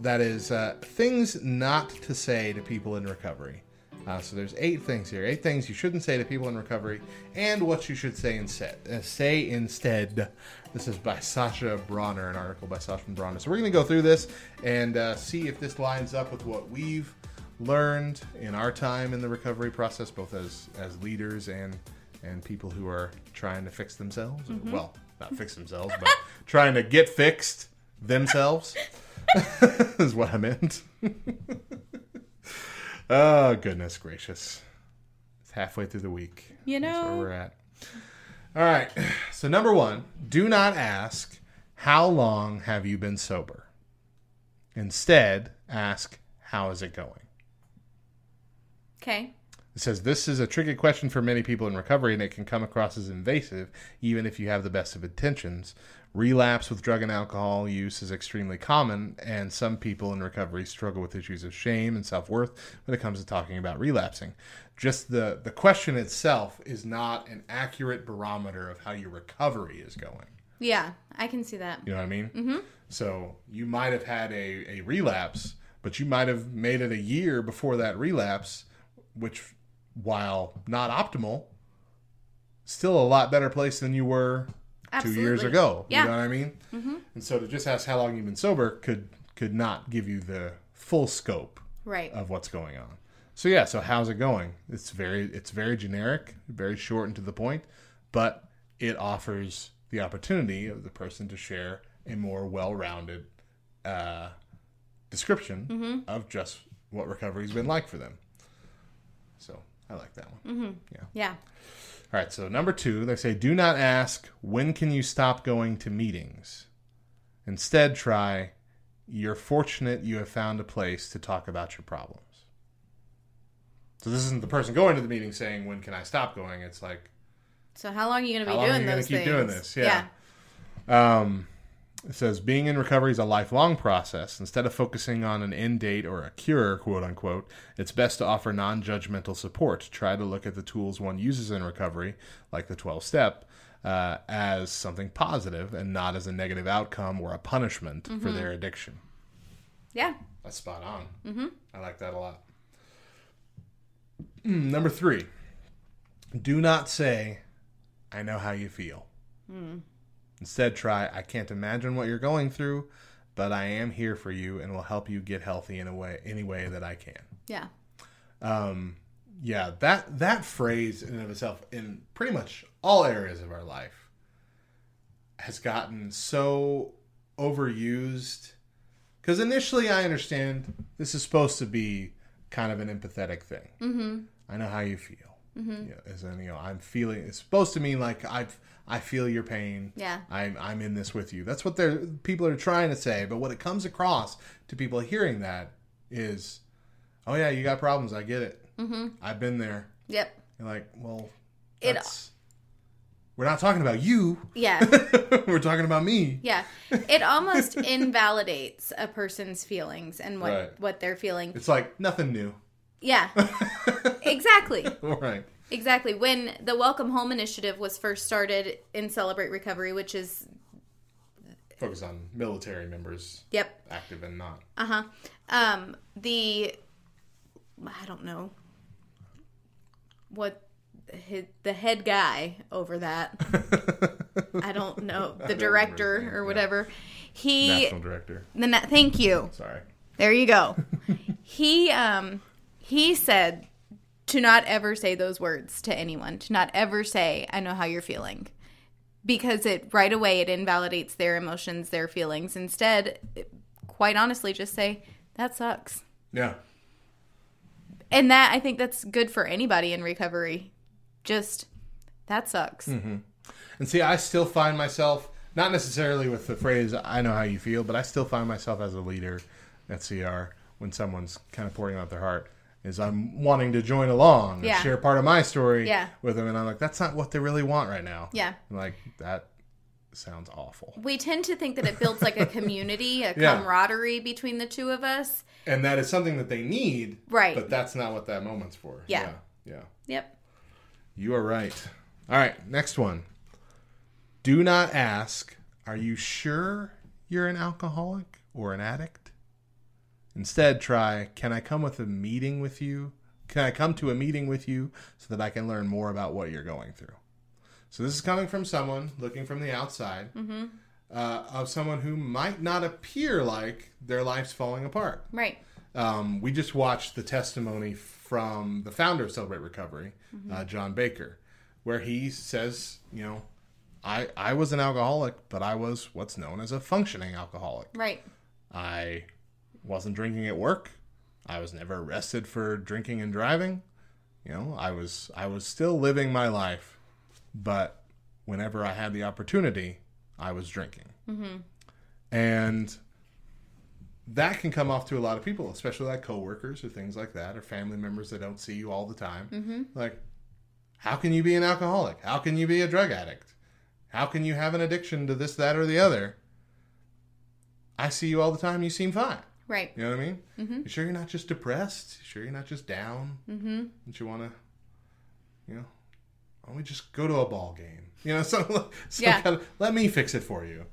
that is uh, things not to say to people in recovery. Uh, so there's eight things here. Eight things you shouldn't say to people in recovery, and what you should say instead. Uh, say instead. This is by Sasha Bronner, an article by Sasha Bronner. So we're going to go through this and uh, see if this lines up with what we've learned in our time in the recovery process, both as as leaders and and people who are trying to fix themselves. Well, not fix themselves, but trying to get fixed themselves is what I meant. oh goodness gracious! It's halfway through the week. You That's where we're at. All right. So number one, do not ask how long have you been sober. Instead, ask how is it going. okay. It says this is a tricky question for many people in recovery and it can come across as invasive even if you have the best of intentions. Relapse with drug and alcohol use is extremely common, and some people in recovery struggle with issues of shame and self worth when it comes to talking about relapsing. Just the, the question itself is not an accurate barometer of how your recovery is going. Yeah, I can see that. You know what I mean? Mm-hmm. So you might have had a, a relapse, but you might have made it a year before that relapse, which, while not optimal, still a lot better place than you were two years ago. Yeah. You know what I mean? Mm-hmm. And so to just ask how long you've been sober could could not give you the full scope Right. of what's going on. So yeah, so how's it going? It's very it's very generic, very short and to the point, but it offers the opportunity of the person to share a more well-rounded uh, description of just what recovery's been like for them. So I like that one. Yeah. yeah. All right. So number two, they say, do not ask when can you stop going to meetings. Instead, try. You're fortunate you have found a place to talk about your problems. So this isn't the person going to the meeting saying when can I stop going. It's like So how long are you going to be doing you gonna keep things? doing this? Yeah. Um, it says being in recovery is a lifelong process. Instead of focusing on an end date or a cure, quote unquote, it's best to offer non judgmental support. Try to look at the tools one uses in recovery, like the 12 step, uh, as something positive and not as a negative outcome or a punishment Mm-hmm. for their addiction. Yeah. That's spot on. Mm-hmm. I like that a lot. Mm, number three, do not say, I know how you feel. Instead, try, I can't imagine what you're going through, but I am here for you and will help you get healthy in a way, any way that I can. Yeah. Um, yeah, that that phrase in and of itself, in pretty much all areas of our life, has gotten so overused. Because initially, I understand this is supposed to be kind of an empathetic thing. Mm-hmm. I know how you feel. Mm-hmm. Yeah, as in, you know, I'm feeling. It's supposed to mean like I I feel your pain. Yeah. I'm I'm in this with you. That's what they're people are trying to say. But what it comes across to people hearing that is, oh yeah, you got problems. I get it. Mm-hmm. I've been there. Yep. You're like, well, It- we're not talking about you. Yeah. we're talking about me. Yeah. It almost invalidates a person's feelings and what Right. what they're feeling. It's like nothing new. Yeah. exactly. right. Exactly. When the Welcome Home initiative was first started in Celebrate Recovery, which is Focus on military members, yep, active and not. uh huh. Um, the I don't know what the head guy over that. I don't know the don't director remember his name, or yeah. whatever. He National director. the na- thank you. Sorry. There you go. he um he said to not ever say those words to anyone. To not ever say I know how you're feeling. Because it right away it invalidates their emotions, their feelings. Instead, quite honestly just say that sucks. Yeah. And that I think that's good for anybody in recovery. Just that sucks. Mm-hmm. And see, I still find myself not necessarily with the phrase "I know how you feel," but I still find myself as a leader at CR when someone's kind of pouring out their heart. Is I'm wanting to join along and share part of my story Yeah. with them, and I'm like, that's not what they really want right now. Yeah. I'm like that sounds awful, We tend to think that it builds like a community, a Yeah. camaraderie between the two of us. and that is something that they need, Right. But that's not what that moment's for. Yeah. yeah. yeah. Yep. You are right. All right, next one. Do not ask, are you sure you're an alcoholic or an addict? Instead, try, can I come with a meeting with you? Can I come to a meeting with you so that I can learn more about what you're going through? So this is coming from someone looking from the outside uh, of someone who might not appear like their life's falling apart. Right. Um, we just watched the testimony from the founder of Celebrate Recovery, uh, John Baker, where he says, you know, I I was an alcoholic, but I was what's known as a functioning alcoholic. Right. I wasn't drinking at work. I was never arrested for drinking and driving. You know, I was I was still living my life, but whenever I had the opportunity, I was drinking. Mm-hmm. And that can come off to a lot of people, especially like coworkers or things like that, or family members that don't see you all the time. Mm-hmm. Like, how can you be an alcoholic? How can you be a drug addict? How can you have an addiction to this, that, or the other? I see you all the time. You seem fine. Right. You know what I mean? Mm-hmm. You sure you're not just depressed? You sure you're not just down? Mm-hmm. Don't you want to, you know, why don't we just go to a ball game? You know, so, some Yeah. kind of, let me fix it for you.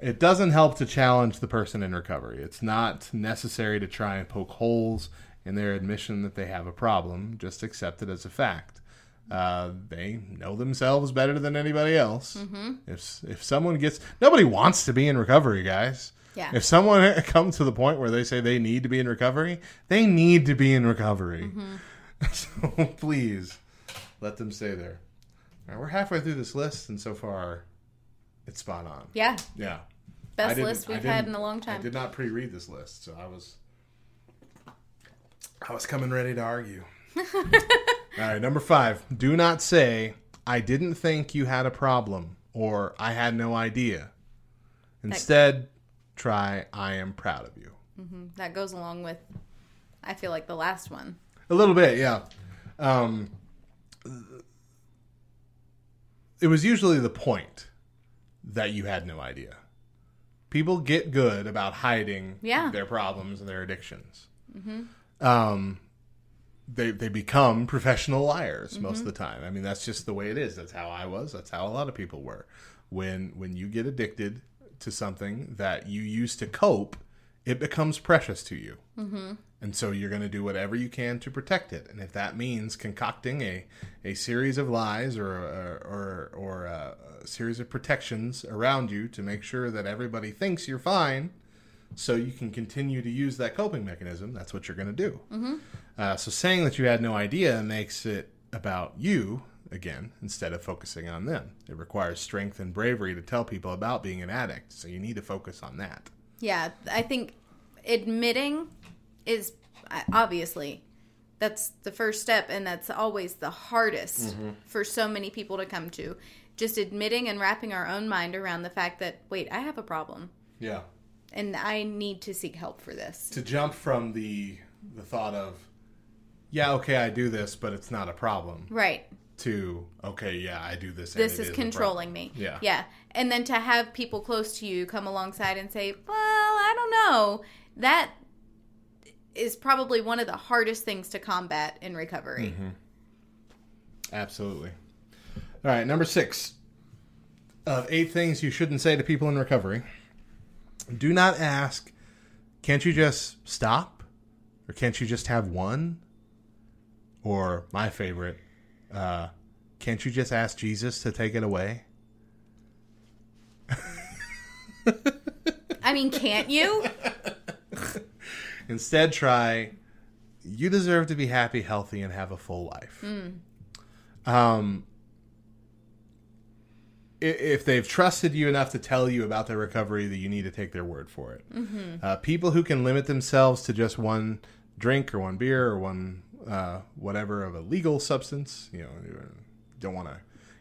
It doesn't help to challenge the person in recovery. It's not necessary to try and poke holes in their admission that they have a problem. Just accept it as a fact. Uh, they know themselves better than anybody else. Mm-hmm. If if someone gets nobody wants to be in recovery, guys. Yeah. If someone comes to the point where they say they need to be in recovery, they need to be in recovery. Mm-hmm. So please let them stay there. All right, we're halfway through this list, and so far, it's spot on. Yeah. Yeah. Best list we've had in a long time. I did not pre-read this list, so I was I was coming ready to argue. All right, number five. Do not say I didn't think you had a problem or I had no idea. Instead, try I am proud of you. That goes along with, I feel like the last one. A little bit, yeah. Um, it was usually the point that you had no idea. People get good about hiding Yeah. their problems and their addictions. Um, they they become professional liars most of the time. I mean, that's just the way it is. That's how I was. That's how a lot of people were. When when you get addicted to something that you use to cope, it becomes precious to you. Mm-hmm. And so you're going to do whatever you can to protect it. And if that means concocting a, a series of lies or, or, or, or a, a series of protections around you to make sure that everybody thinks you're fine, so you can continue to use that coping mechanism, that's what you're going to do. Mm-hmm. Uh, so saying that you had no idea makes it about you again instead of focusing on them. It requires strength and bravery to tell people about being an addict. So you need to focus on that. Yeah, I think admitting is uh, obviously that's the first step and that's always the hardest mm-hmm. for so many people to come to. Just admitting and wrapping our own mind around the fact that wait, I have a problem Yeah. and I need to seek help for this. to jump from the the thought of yeah okay i do this but it's not a problem Right. To okay yeah i do this and This is, a controlling me. yeah Yeah. And then to have people close to you come alongside and say, "Well, I don't know." That is probably one of the hardest things to combat in recovery. Mm-hmm. absolutely all right number six of eight things you shouldn't say to people in recovery do not ask can't you just stop or can't you just have one or my favorite uh, can't you just ask jesus to take it away I mean, can't you? Instead, try you deserve to be happy, healthy, and have a full life. Um, if they've trusted you enough to tell you about their recovery, that you need to take their word for it. Uh, people who can limit themselves to just one drink or one beer or one uh, whatever of a legal substance, you know, you don't want to.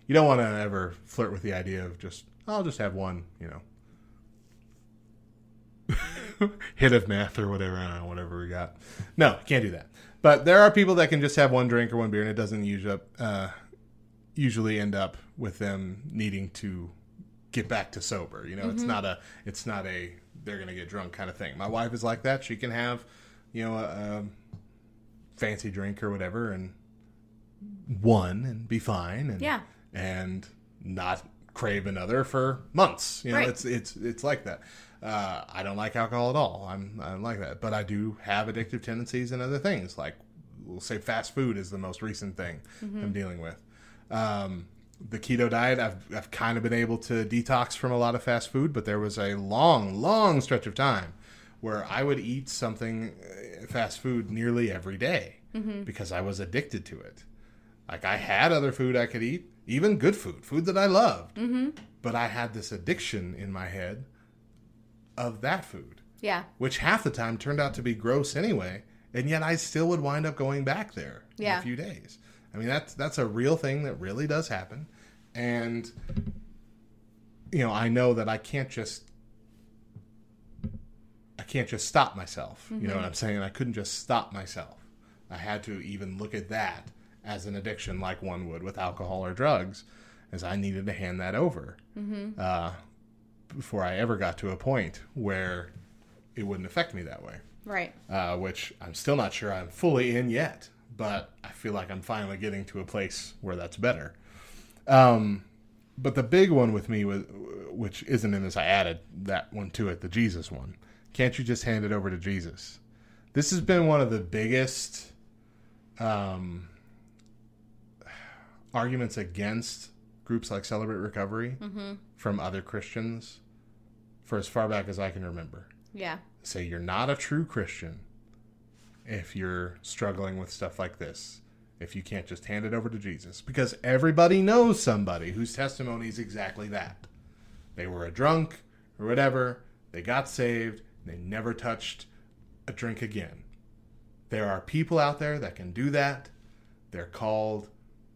You don't want to ever flirt with the idea of just I'll just have one, you know, hit of meth or whatever, I don't know, whatever we got. No, can't do that. But there are people that can just have one drink or one beer, and it doesn't usually uh, usually end up with them needing to get back to sober. You know, it's not a it's not a they're gonna get drunk kind of thing. My wife is like that. She can have you know a, a fancy drink or whatever and one and be fine and Yeah. and not crave another for months. You know, Right. it's it's it's like that. Uh, I don't like alcohol at all. I'm I don't like that, but I do have addictive tendencies and other things. Like we'll say fast food is the most recent thing I'm dealing with. Um, the keto diet, I've I've kind of been able to detox from a lot of fast food, but there was a long, long stretch of time where I would eat something uh, fast food nearly every day because I was addicted to it. Like I had other food I could eat, even good food, food that I loved, but I had this addiction in my head of that food, Yeah. which half the time turned out to be gross anyway, and yet I still would wind up going back there in a few days. I mean that's that's a real thing that really does happen, and you know I know that I can't just I can't just stop myself. You know what I'm saying? I couldn't just stop myself. I had to even look at that as an addiction, like one would with alcohol or drugs, as I needed to hand that over uh, before I ever got to a point where it wouldn't affect me that way. Right. Uh, which I'm still not sure I'm fully in yet, but I feel like I'm finally getting to a place where that's better. Um, but the big one with me was, which isn't in this, I added that one to it, the Jesus one. Can't you just hand it over to Jesus? This has been one of the biggest um, arguments against groups like Celebrate Recovery from other Christians for as far back as I can remember. Yeah. Say you're not a true Christian if you're struggling with stuff like this. If you can't just hand it over to Jesus. Because everybody knows somebody whose testimony is exactly that. They were a drunk or whatever, they got saved, they never touched a drink again. There are people out there that can do that. They're called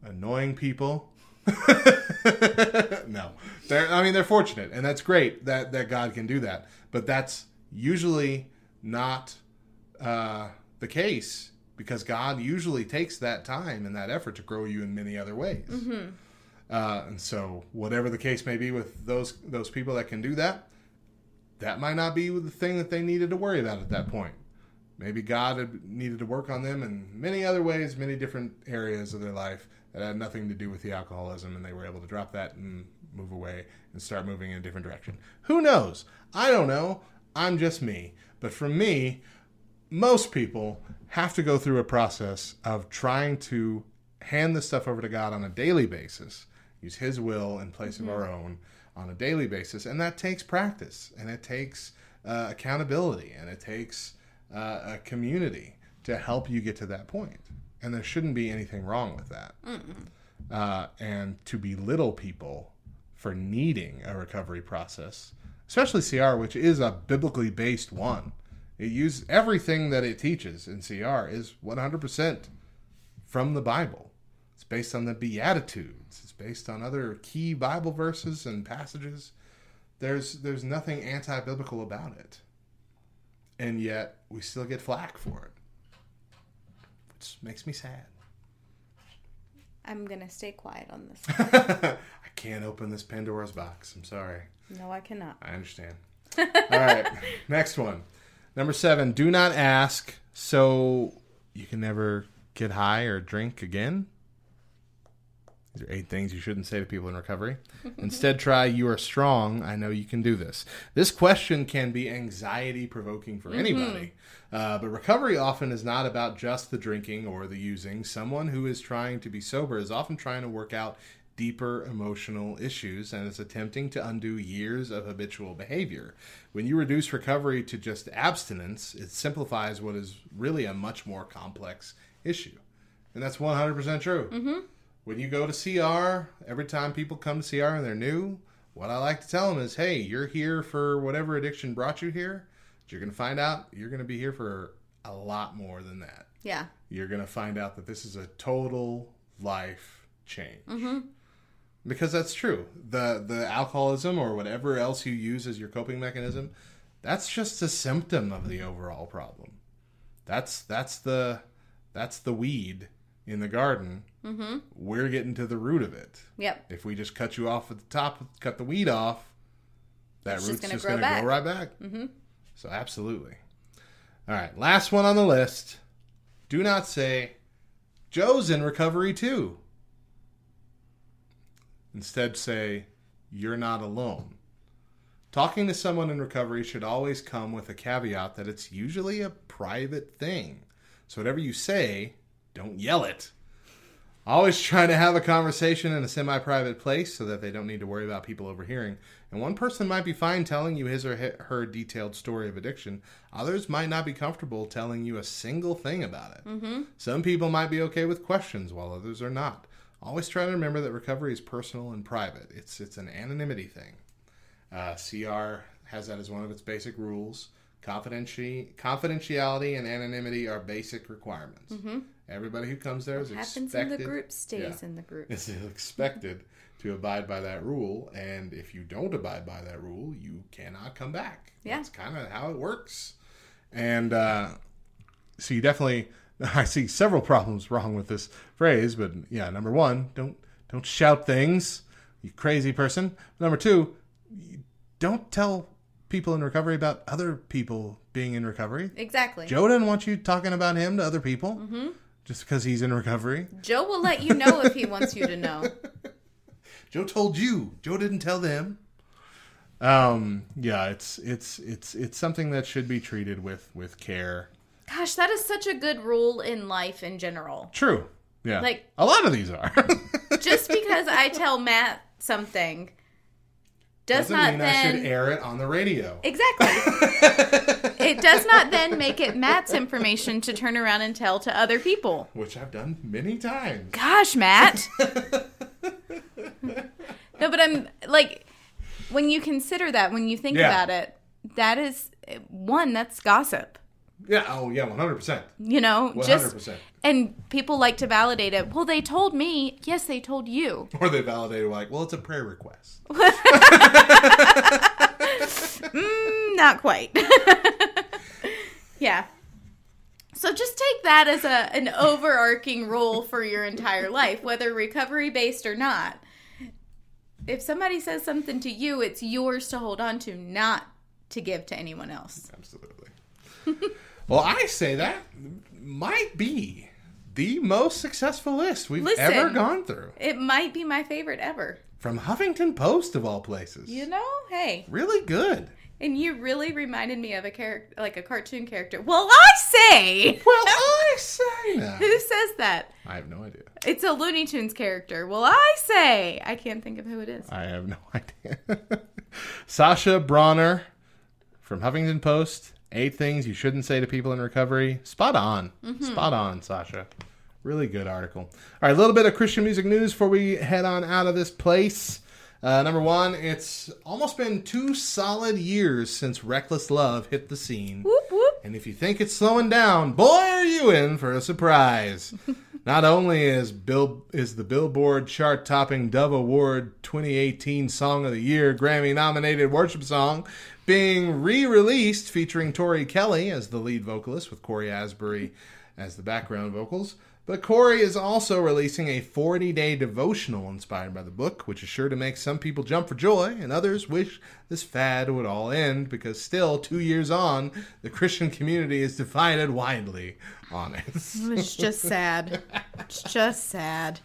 annoying people. no, they're, I mean they're fortunate, and that's great that that God can do that. But that's usually not uh, the case because God usually takes that time and that effort to grow you in many other ways. Uh, and so, whatever the case may be with those those people that can do that, that might not be the thing that they needed to worry about at that point. Maybe God had needed to work on them in many other ways, many different areas of their life that had nothing to do with the alcoholism, and they were able to drop that and move away and start moving in a different direction. Who knows? I don't know. I'm just me. But for me, most people have to go through a process of trying to hand this stuff over to God on a daily basis, use His will in place of mm-hmm. our own on a daily basis. And that takes practice and it takes uh, accountability and it takes uh, a community to help you get to that point. And there shouldn't be anything wrong with that. Uh, and to belittle people for needing a recovery process, especially CR, which is a biblically based one. It uses everything that it teaches in CR is 100% from the Bible. It's based on the Beatitudes. Based on other key Bible verses and passages. There's there's nothing anti-biblical about it, and yet we still get flack for it, which makes me sad. I'm gonna stay quiet on this. I can't open this Pandora's box. I'm sorry. no, I cannot. I understand. All right, next one. Number seven. Do not ask, so you can never get high or drink again. These are eight things you shouldn't say to people in recovery. Instead, try, you are strong. I know you can do this. This question can be anxiety provoking for anybody. Uh, but recovery often is not about just the drinking or the using. Someone who is trying to be sober is often trying to work out deeper emotional issues and is attempting to undo years of habitual behavior. When you reduce recovery to just abstinence, it simplifies what is really a much more complex issue. And that's 100% true. When you go to CR, every time people come to CR and they're new, what I like to tell them is, hey, you're here for whatever addiction brought you here. But you're going to find out you're going to be here for a lot more than that. Yeah. You're going to find out that this is a total life change. Mm-hmm. Because that's true. The the alcoholism or whatever else you use as your coping mechanism, that's just a symptom of the overall problem. That's that's the that's the weed in the garden. Mm-hmm. We're getting to the root of it. Yep. If we just cut you off at the top, cut the weed off, that It's root's just going to grow right back. Mm-hmm. So absolutely. All right, last one on the list. Do not say, "Joe's in recovery too." Instead, say, "You're not alone." Talking to someone in recovery should always come with a caveat that it's usually a private thing. So whatever you say, don't yell it. Always try to have a conversation in a semi private place so that they don't need to worry about people overhearing. And one person might be fine telling you his or her detailed story of addiction. Others might not be comfortable telling you a single thing about it. Mm-hmm. Some people might be okay with questions, while others are not. Always try to remember that recovery is personal and private. It's it's an anonymity thing. Uh, CR has that as one of its basic rules. Confidentiality, confidentiality and anonymity are basic requirements. Mm-hmm. Everybody who comes there is Happens expected. in the group stays Yeah. in the group. is expected to abide by that rule, and if you don't abide by that rule, you cannot come back. Yeah. That's kind of how it works. And uh, so you definitely, I see several problems wrong with this phrase, but yeah, number one, don't don't shout things, you crazy person. Number two, don't tell people in recovery about other people being in recovery. Exactly. Joe doesn't want you talking about him to other people Mm-hmm. Just because he's in recovery. Joe will let you know if he wants you to know. Joe told you. Joe didn't tell them. Um, yeah, it's it's it's it's something that should be treated with with care. Gosh, that is such a good rule in life in general. True. Yeah. Like- a lot of these are. Just because I tell Matt something does Doesn't not mean I should air it on the radio. Exactly. it does not then make it Matt's information to turn around and tell to other people. Which I've done many times. Gosh, Matt. no, but I'm like, when you consider that, when you think Yeah. about it, that is one, that's gossip. Yeah. Oh, yeah. One hundred percent. You know, One hundred just and people like to validate it. Well, they told me. Yes, they told you. Or they validated like, well, it's a prayer request. Mm, not quite. yeah. So just take that as a an overarching rule for your entire life, whether recovery based or not. If somebody says something to you, it's yours to hold on to, not to give to anyone else. Absolutely. Well, I say that might be the most successful list we've Listen. ever gone through. It might be my favorite ever. From Huffington Post of all places. You know? Hey. Really good. And you really reminded me of a character like a cartoon character. Well, I say. Well, I say now. Who says that? I have no idea. It's a Looney Tunes character. Well, I say. I can't think of who it is. I have no idea. Sasha Bronner from Huffington Post. Eight things you shouldn't say to people in recovery. Spot on. Spot on, Sasha. Really good article. All right, a little bit of Christian music news before we head on out of this place. Uh, number one, it's almost been two solid years since Reckless Love hit the scene. Whoop whoop. And if you think it's slowing down, boy, are you in for a surprise. Not only is Bill is the Billboard chart-topping Dove Award 2018 Song of the Year Grammy-nominated worship song being re-released featuring Tori Kelly as the lead vocalist with Cory Asbury as the background vocals, but Cory is also releasing a 40-day devotional inspired by the book, which is sure to make some people jump for joy, and others wish this fad would all end because still, two years on, the Christian community is divided widely on it. It's just sad. It's just sad.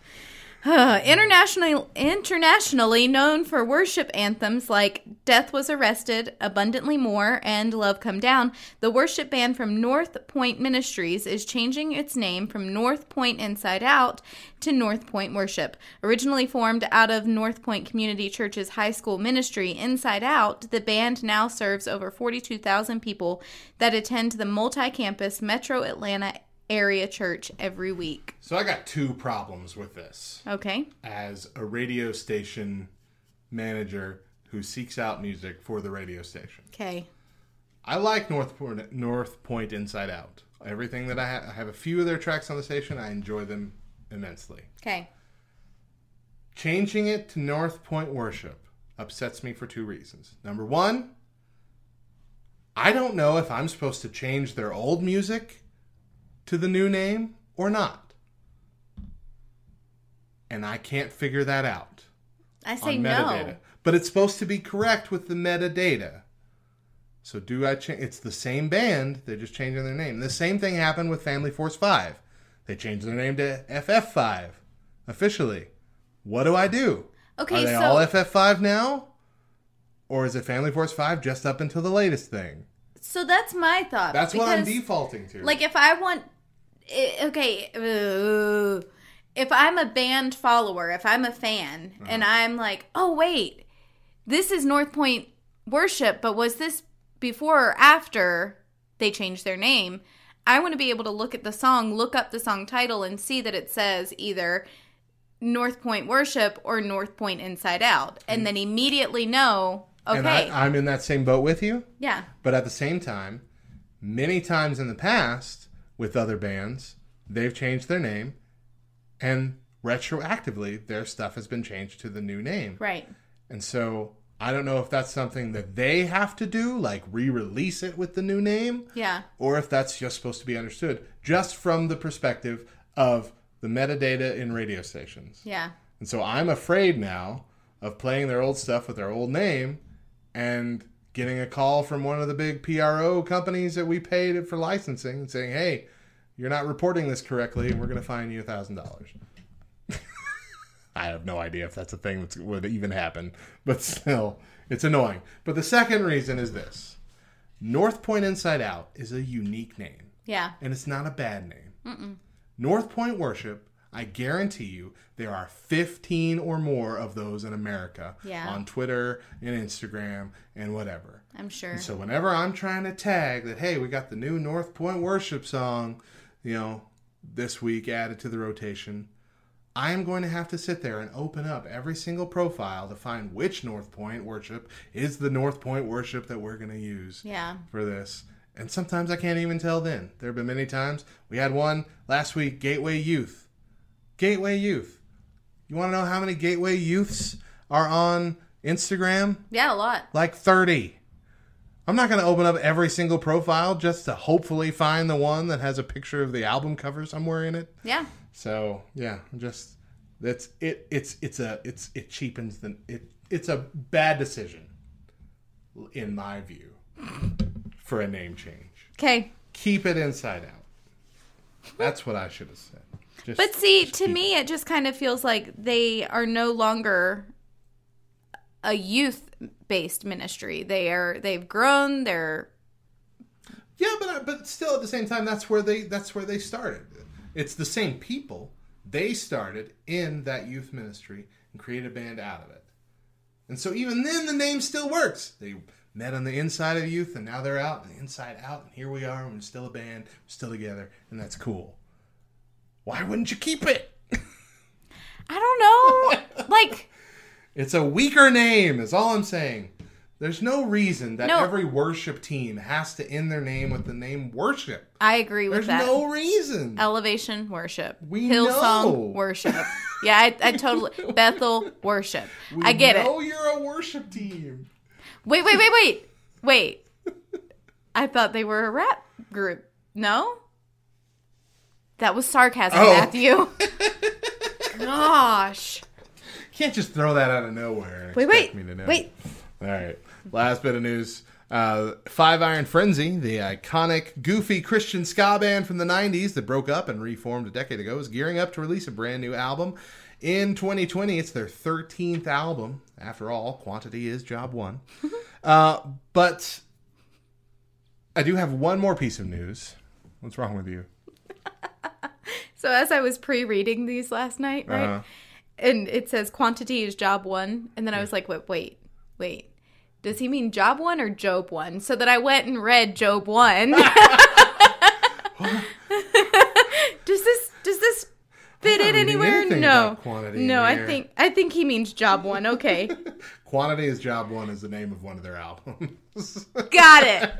Internationally, internationally known for worship anthems like "Death Was Arrested," "Abundantly More," and "Love Come Down," the worship band from North Point Ministries is changing its name from North Point Inside Out to North Point Worship. Originally formed out of North Point Community Church's high school ministry, Inside Out, the band now serves over 42,000 people that attend the multi-campus Metro Atlanta area church every week. So I got two problems with this Okay. as a radio station manager who seeks out music for the radio station. Okay. I like North Point, North Point Inside Out. Everything that I, ha- I have a few of their tracks on the station. I enjoy them immensely. Okay. Changing it to North Point Worship upsets me for two reasons. Number one, I don't know if I'm supposed to change their old music to the new name or not. And I can't figure that out I say no. But it's supposed to be correct with the metadata. So do I change? It's the same band. They're just changing their name. The same thing happened with Family Force Five. They changed their name to FF5 officially. What do I do? Okay, Are they so all FF5 now? or is it Family Force Five just up until the latest thing? So that's my thought. That's what I'm defaulting to. Like if I want, okay, uh, if I'm a band follower, if I'm a fan, Uh-huh. and I'm like, oh wait, this is North Point Worship, but was this before or after they changed their name? I want to be able to look at the song, look up the song title, and see that it says either North Point Worship or North Point Inside Out, and then immediately know, okay, and I, I'm in that same boat with you. yeah, But at the same time, many times in the past with other bands, they've changed their name and retroactively their stuff has been changed to the new name. right, And so I don't know if that's something that they have to do, like re release it with the new name, yeah, or if that's just supposed to be understood just from the perspective of the metadata in radio stations. yeah. And so I'm afraid now of playing their old stuff with their old name and getting a call from one of the big PRO companies that we paid for licensing and saying, hey, you're not reporting this correctly and we're going to fine you $1,000. I have no idea if that's a thing that would even happen, but still, it's annoying. But the second reason is this North Point Inside Out is a unique name Yeah. and it's not a bad name. North Point Worship, I guarantee you, there are 15 or more of those in America Yeah. on Twitter and Instagram and whatever. I'm sure. So whenever I'm trying to tag that, hey, we got the new North Point Worship song, you know, this week added to the rotation, I am going to have to sit there and open up every single profile to find which North Point Worship is the North Point Worship that we're going to use yeah. for this. And sometimes I can't even tell then. There have been many times. We had one last week, Gateway Youth. Gateway Youth. You want to know how many Gateway Youths are on Instagram? Yeah, a lot. Like 30. I'm not going to open up every single profile just to hopefully find the one that has a picture of the album cover somewhere in it. Yeah. So, yeah, just that's it it's it's a it's it cheapens the it it's a bad decision in my view for a name change Okay. keep it inside out. That's what I should have said. Just, But see, to keep me, it just kind of feels like they are no longer a youth based ministry. They are, they've grown. They're. Yeah, but but still at the same time, that's where they that's where they started. It's the same people. They started in that youth ministry and created a band out of it. And so even then, the name still works. They met on the inside of youth, and now they're out and the inside out, and here we are. And we're still a band, we're still together, and that's cool. Why wouldn't you keep it? I don't know. like, It's a weaker name, is all I'm saying. There's no reason that No. every worship team has to end their name with the name worship. I agree with There's that. no reason. Elevation worship. We Hillsong know. worship. Yeah, I, I totally. Bethel worship. I get it. know you're a worship team. Wait, wait, wait, wait. Wait. I thought they were a rap group. No? That was sarcasm, Oh. Matthew. Gosh. Can't just throw that out of nowhere. Wait, wait. Me to know. Wait. All right. Last bit of news. Uh, Five Iron Frenzy, the iconic, goofy Christian ska band from the 90s that broke up and reformed a decade ago, is gearing up to release a brand new album. In 2020, it's their 13th album. After all, quantity is job one. uh, but I do have one more piece of news. What's wrong with you? So as I was pre-reading these last night, right? Uh-huh. And it says quantity is job one, and then I was like, wait, wait, wait. Does he mean job one or Job one? So that I went and read Job one. does this does this fit in anywhere? No, no. I think I think he means job one. Okay, Quantity is job one is the name of one of their albums. got it,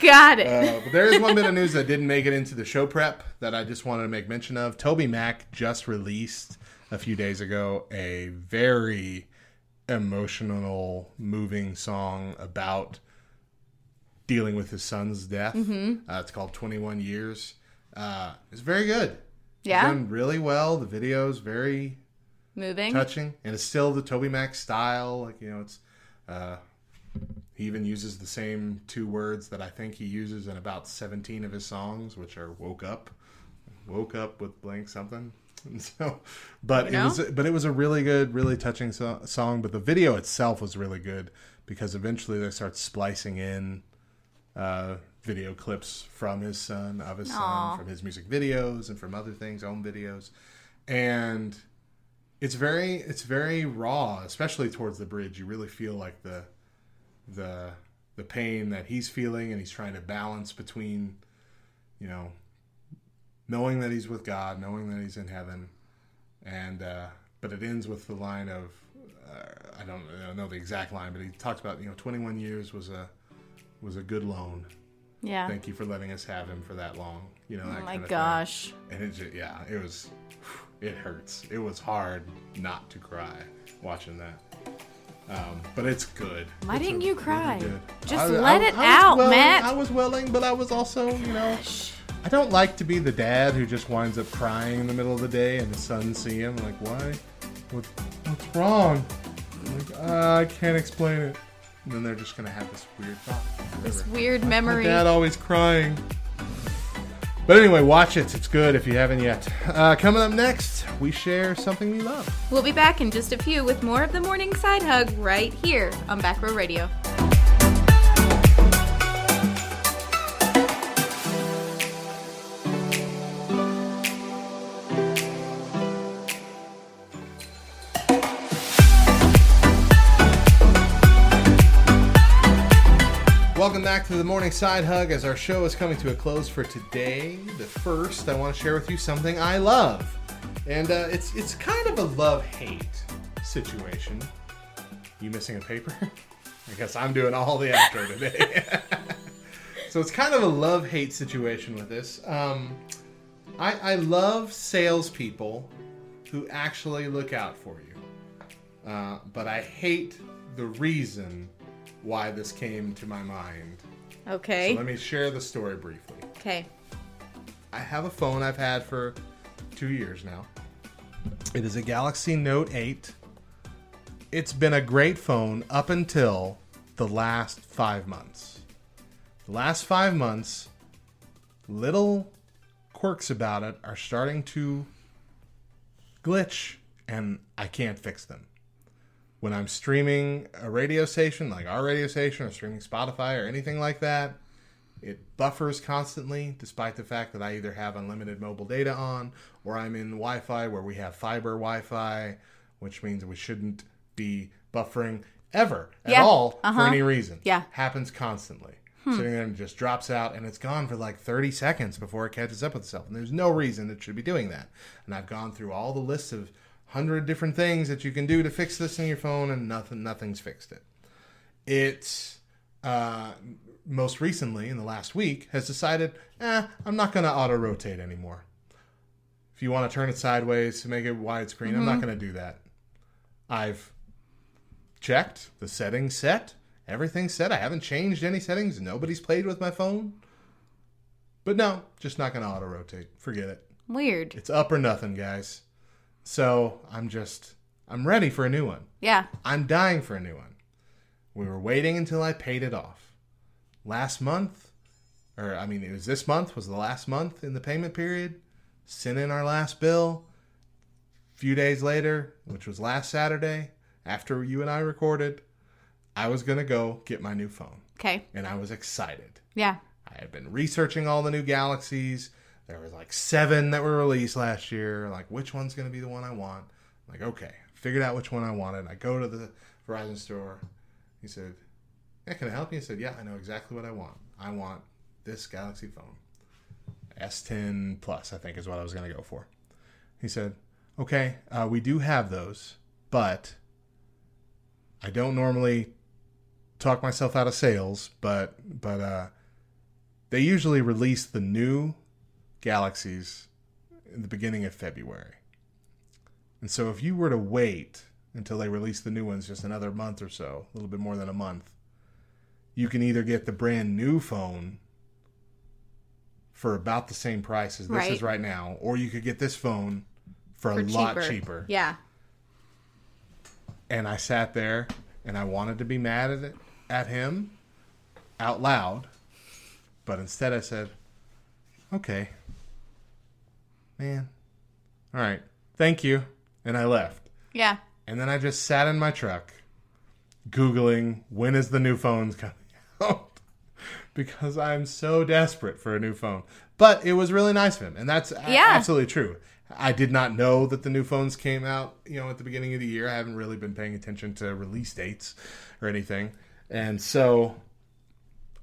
got it. Uh, but there is one bit of news that didn't make it into the show prep that I just wanted to make mention of. TobyMac just released a few days ago a very emotional, moving song about dealing with his son's death. Mm-hmm. Uh, it's called 21 Years. Uh, it's very good. Yeah? Done really well. The video's very Moving. touching, and it's still the TobyMac style. Like you know, it's uh, he even uses the same two words that I think he uses in about seventeen of his songs, which are "woke up," "woke up with blank something." And so, but You it was but it was a really good, really touching so- song. But the video itself was really good because eventually they start splicing in uh, video clips from his son, of his Aw. son, from his music videos, and from other things, home videos, and it's very it's very raw, especially towards the bridge. You really feel like the the the pain that he's feeling, and he's trying to balance between, you know, knowing that he's with God, knowing that he's in heaven, and uh, but it ends with the line of uh, I don't know the exact line, but he talks about you know 21 years was a was a good loan. Yeah. Thank you for letting us have him for that long. You know, oh my gosh. Thing. And it just, yeah, it was it hurts. It was hard not to cry watching that. Um, but it's good. Why It's didn't a you cry? good- Just let it was out, welling- Matt. I was willing, but I was also, you know, I don't like to be the dad who just winds up crying in the middle of the day and the son see him. Like, why? What, what's wrong? I'm like, uh, I can't explain it. And then they're just gonna have this weird thought. This weird My memory. dad always crying. But anyway, watch it. It's good if you haven't yet. Uh, coming up next, we share something we love. We'll be back in just a few with more of the morning side hug right here on Back Row Radio. Welcome back to the morning side hug. As our show is coming to a close for today, the first, I want to share with you something I love, and uh, it's it's kind of a love hate situation. You missing a paper? I guess I'm doing all the outro today. so it's kind of a love hate situation with this. Um, I, I love salespeople who actually look out for you, uh, but I hate the reason why this came to my mind. Okay. So let me share the story briefly. Okay. I have a phone I've had for two years now. It is a Galaxy Note 8. It's been a great phone up until the last five months. The last five months, little quirks about it are starting to glitch, and I can't fix them. When I'm streaming a radio station, like our radio station, or streaming Spotify or anything like that, it buffers constantly, despite the fact that I either have unlimited mobile data on or I'm in Wi Fi where we have fiber Wi Fi, which means we shouldn't be buffering ever at Yeah, all uh-huh. for any reason. Yeah. Happens constantly. Sitting there and it just drops out and it's gone for like 30 seconds before it catches up with itself. And there's no reason it should be doing that. And I've gone through all the lists of 100 different things that you can do to fix this in your phone and nothing nothing's fixed it it uh, most recently in the last week has decided, eh, I'm not going to auto rotate anymore. If you want to turn it sideways to make it widescreen, I'm not going to do that. I've checked the settings set, everything's set. I haven't changed any settings. Nobody's played with my phone. But no, just not going to auto rotate. Forget it. Weird. It's up or nothing, guys. So I'm just, I'm ready for a new one. Yeah. I'm dying for a new one. We were waiting until I paid it off. Last month, or I mean, it was this month, was the last month in the payment period. Sent in our last bill. A few days later, which was last Saturday, after you and I recorded, I was going to go get my new phone. Okay. And I was excited. Yeah. I had been researching all the new galaxies. There was like seven that were released last year. Like, which one's going to be the one I want? I'm like, okay, figured out which one I wanted. I go to the Verizon store. He said, "Yeah, can I help you?" I said, "Yeah, I know exactly what I want. I want this Galaxy phone, S10 Plus. I think is what I was going to go for." He said, "Okay, uh, we do have those, but I don't normally talk myself out of sales, but but uh." they usually release the new galaxies in the beginning of February. And so if you were to wait until they release the new ones just another month or so, a little bit more than a month, you can either get the brand new phone for about the same price as this Right. is right now, or you could get this phone for, For a lot cheaper. Yeah. And I sat there and I wanted to be mad at it, at him out loud, but instead I said, "Okay, man, all right, thank you, and I left. Yeah. And then I just sat in my truck, googling when is the new phones coming out, because I'm so desperate for a new phone. But it was really nice of him, and that's Yeah. absolutely true. I did not know that the new phones came out, you know, at the beginning of the year. I haven't really been paying attention to release dates or anything, and so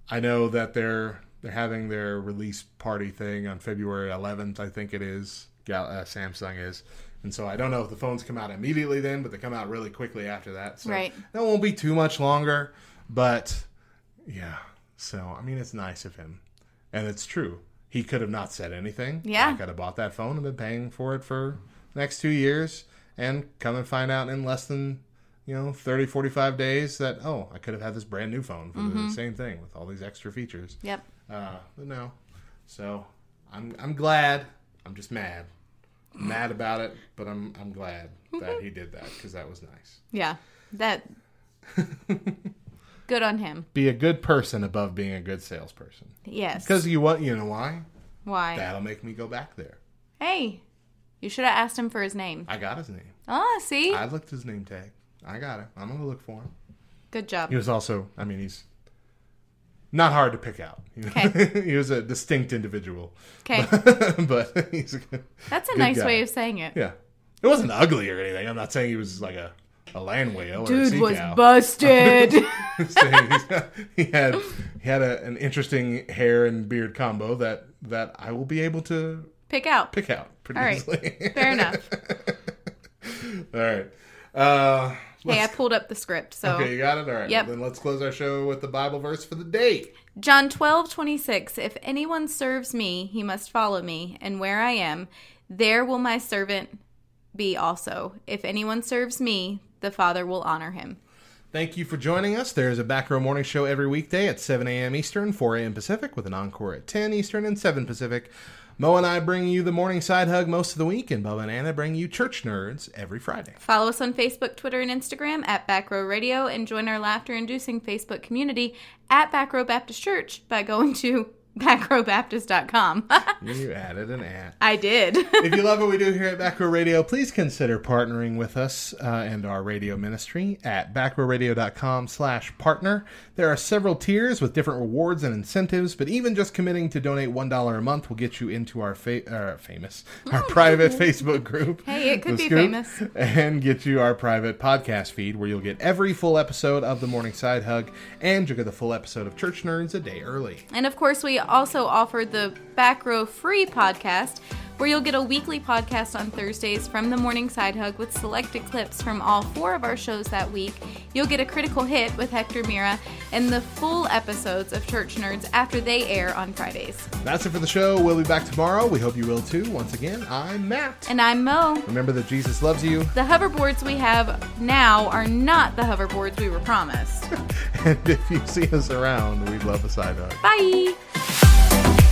I know that they're they're having their release party thing on February 11th. I think it is. Gal- uh, Samsung is, and so I don't know if the phones come out immediately then, but they come out really quickly after that. So Right. that won't be too much longer. But yeah, so I mean, it's nice of him, and it's true. He could have not said anything. Yeah. I could have bought that phone and been paying for it for the next two years, and come and find out in less than you know 30 45 days that oh i could have had this brand new phone for Mm-hmm. the same thing with all these extra features Yep. Uh, but no so i'm i'm glad i'm just mad mad about it but i'm i'm glad that he did that because that was nice Yeah. That. Good on him. be a good person above being a good salesperson Yes. because you want you know why Why? that'll make me go back there Hey, you should have asked him for his name. i got his name Oh, see? i looked his name tag i got it i'm gonna look for him Good job. He was also, I mean, he's not hard to pick out. Okay. he was a distinct individual, Okay. but he's a good, That's a good nice guy. way of saying it. yeah. It wasn't ugly or anything. I'm not saying he was like a, a land whale or a Dude sea was cow. busted. He had he had a, an interesting hair and beard combo that that I will be able to Pick out. pick out pretty All right. easily. Fair enough. All right. Uh, Hey, I pulled up the script. So okay, you got it. All right. Yep. Well, then let's close our show with the Bible verse for the day. John twelve twenty six. If anyone serves me, he must follow me, and where I am, there will my servant be also. If anyone serves me, the Father will honor him. Thank you for joining us. There is a Back Row Morning Show every weekday at 7 a.m. Eastern, 4 a.m. Pacific, with an encore at 10 Eastern and 7 Pacific. Mo and I bring you the morning side hug most of the week, and Bubba and Anna bring you Church Nerds every Friday. Follow us on Facebook, Twitter, and Instagram at Back Row Radio, and join our laughter-inducing Facebook community at Back Row Baptist Church by going to backrowbaptist.com. You added an ad. I did. if you love what we do here at Back Row Radio, please consider partnering with us uh, and our radio ministry at backrowradio.com slash partner. There are several tiers with different rewards and incentives, but even just committing to donate $1 a month will get you into our fa- uh, famous, our private Facebook group. Hey, it could be Scoop, famous. And get you our private podcast feed where you'll get every full episode of The Morning Side Hug and you'll get the full episode of Church Nerds a day early. And of course, we also offer the Back Row Free podcast, where you'll get a weekly podcast on Thursdays from the Morning Side Hug with selected clips from all four of our shows that week. You'll get a critical hit with Hector Mira and the full episodes of Church Nerds after they air on Fridays. That's it for the show. We'll be back tomorrow. We hope you will too. Once again, I'm Matt. And I'm Mo. Remember that Jesus loves you. The hoverboards we have now are not the hoverboards we were promised. And if you see us around, we'd love a side hug. Bye!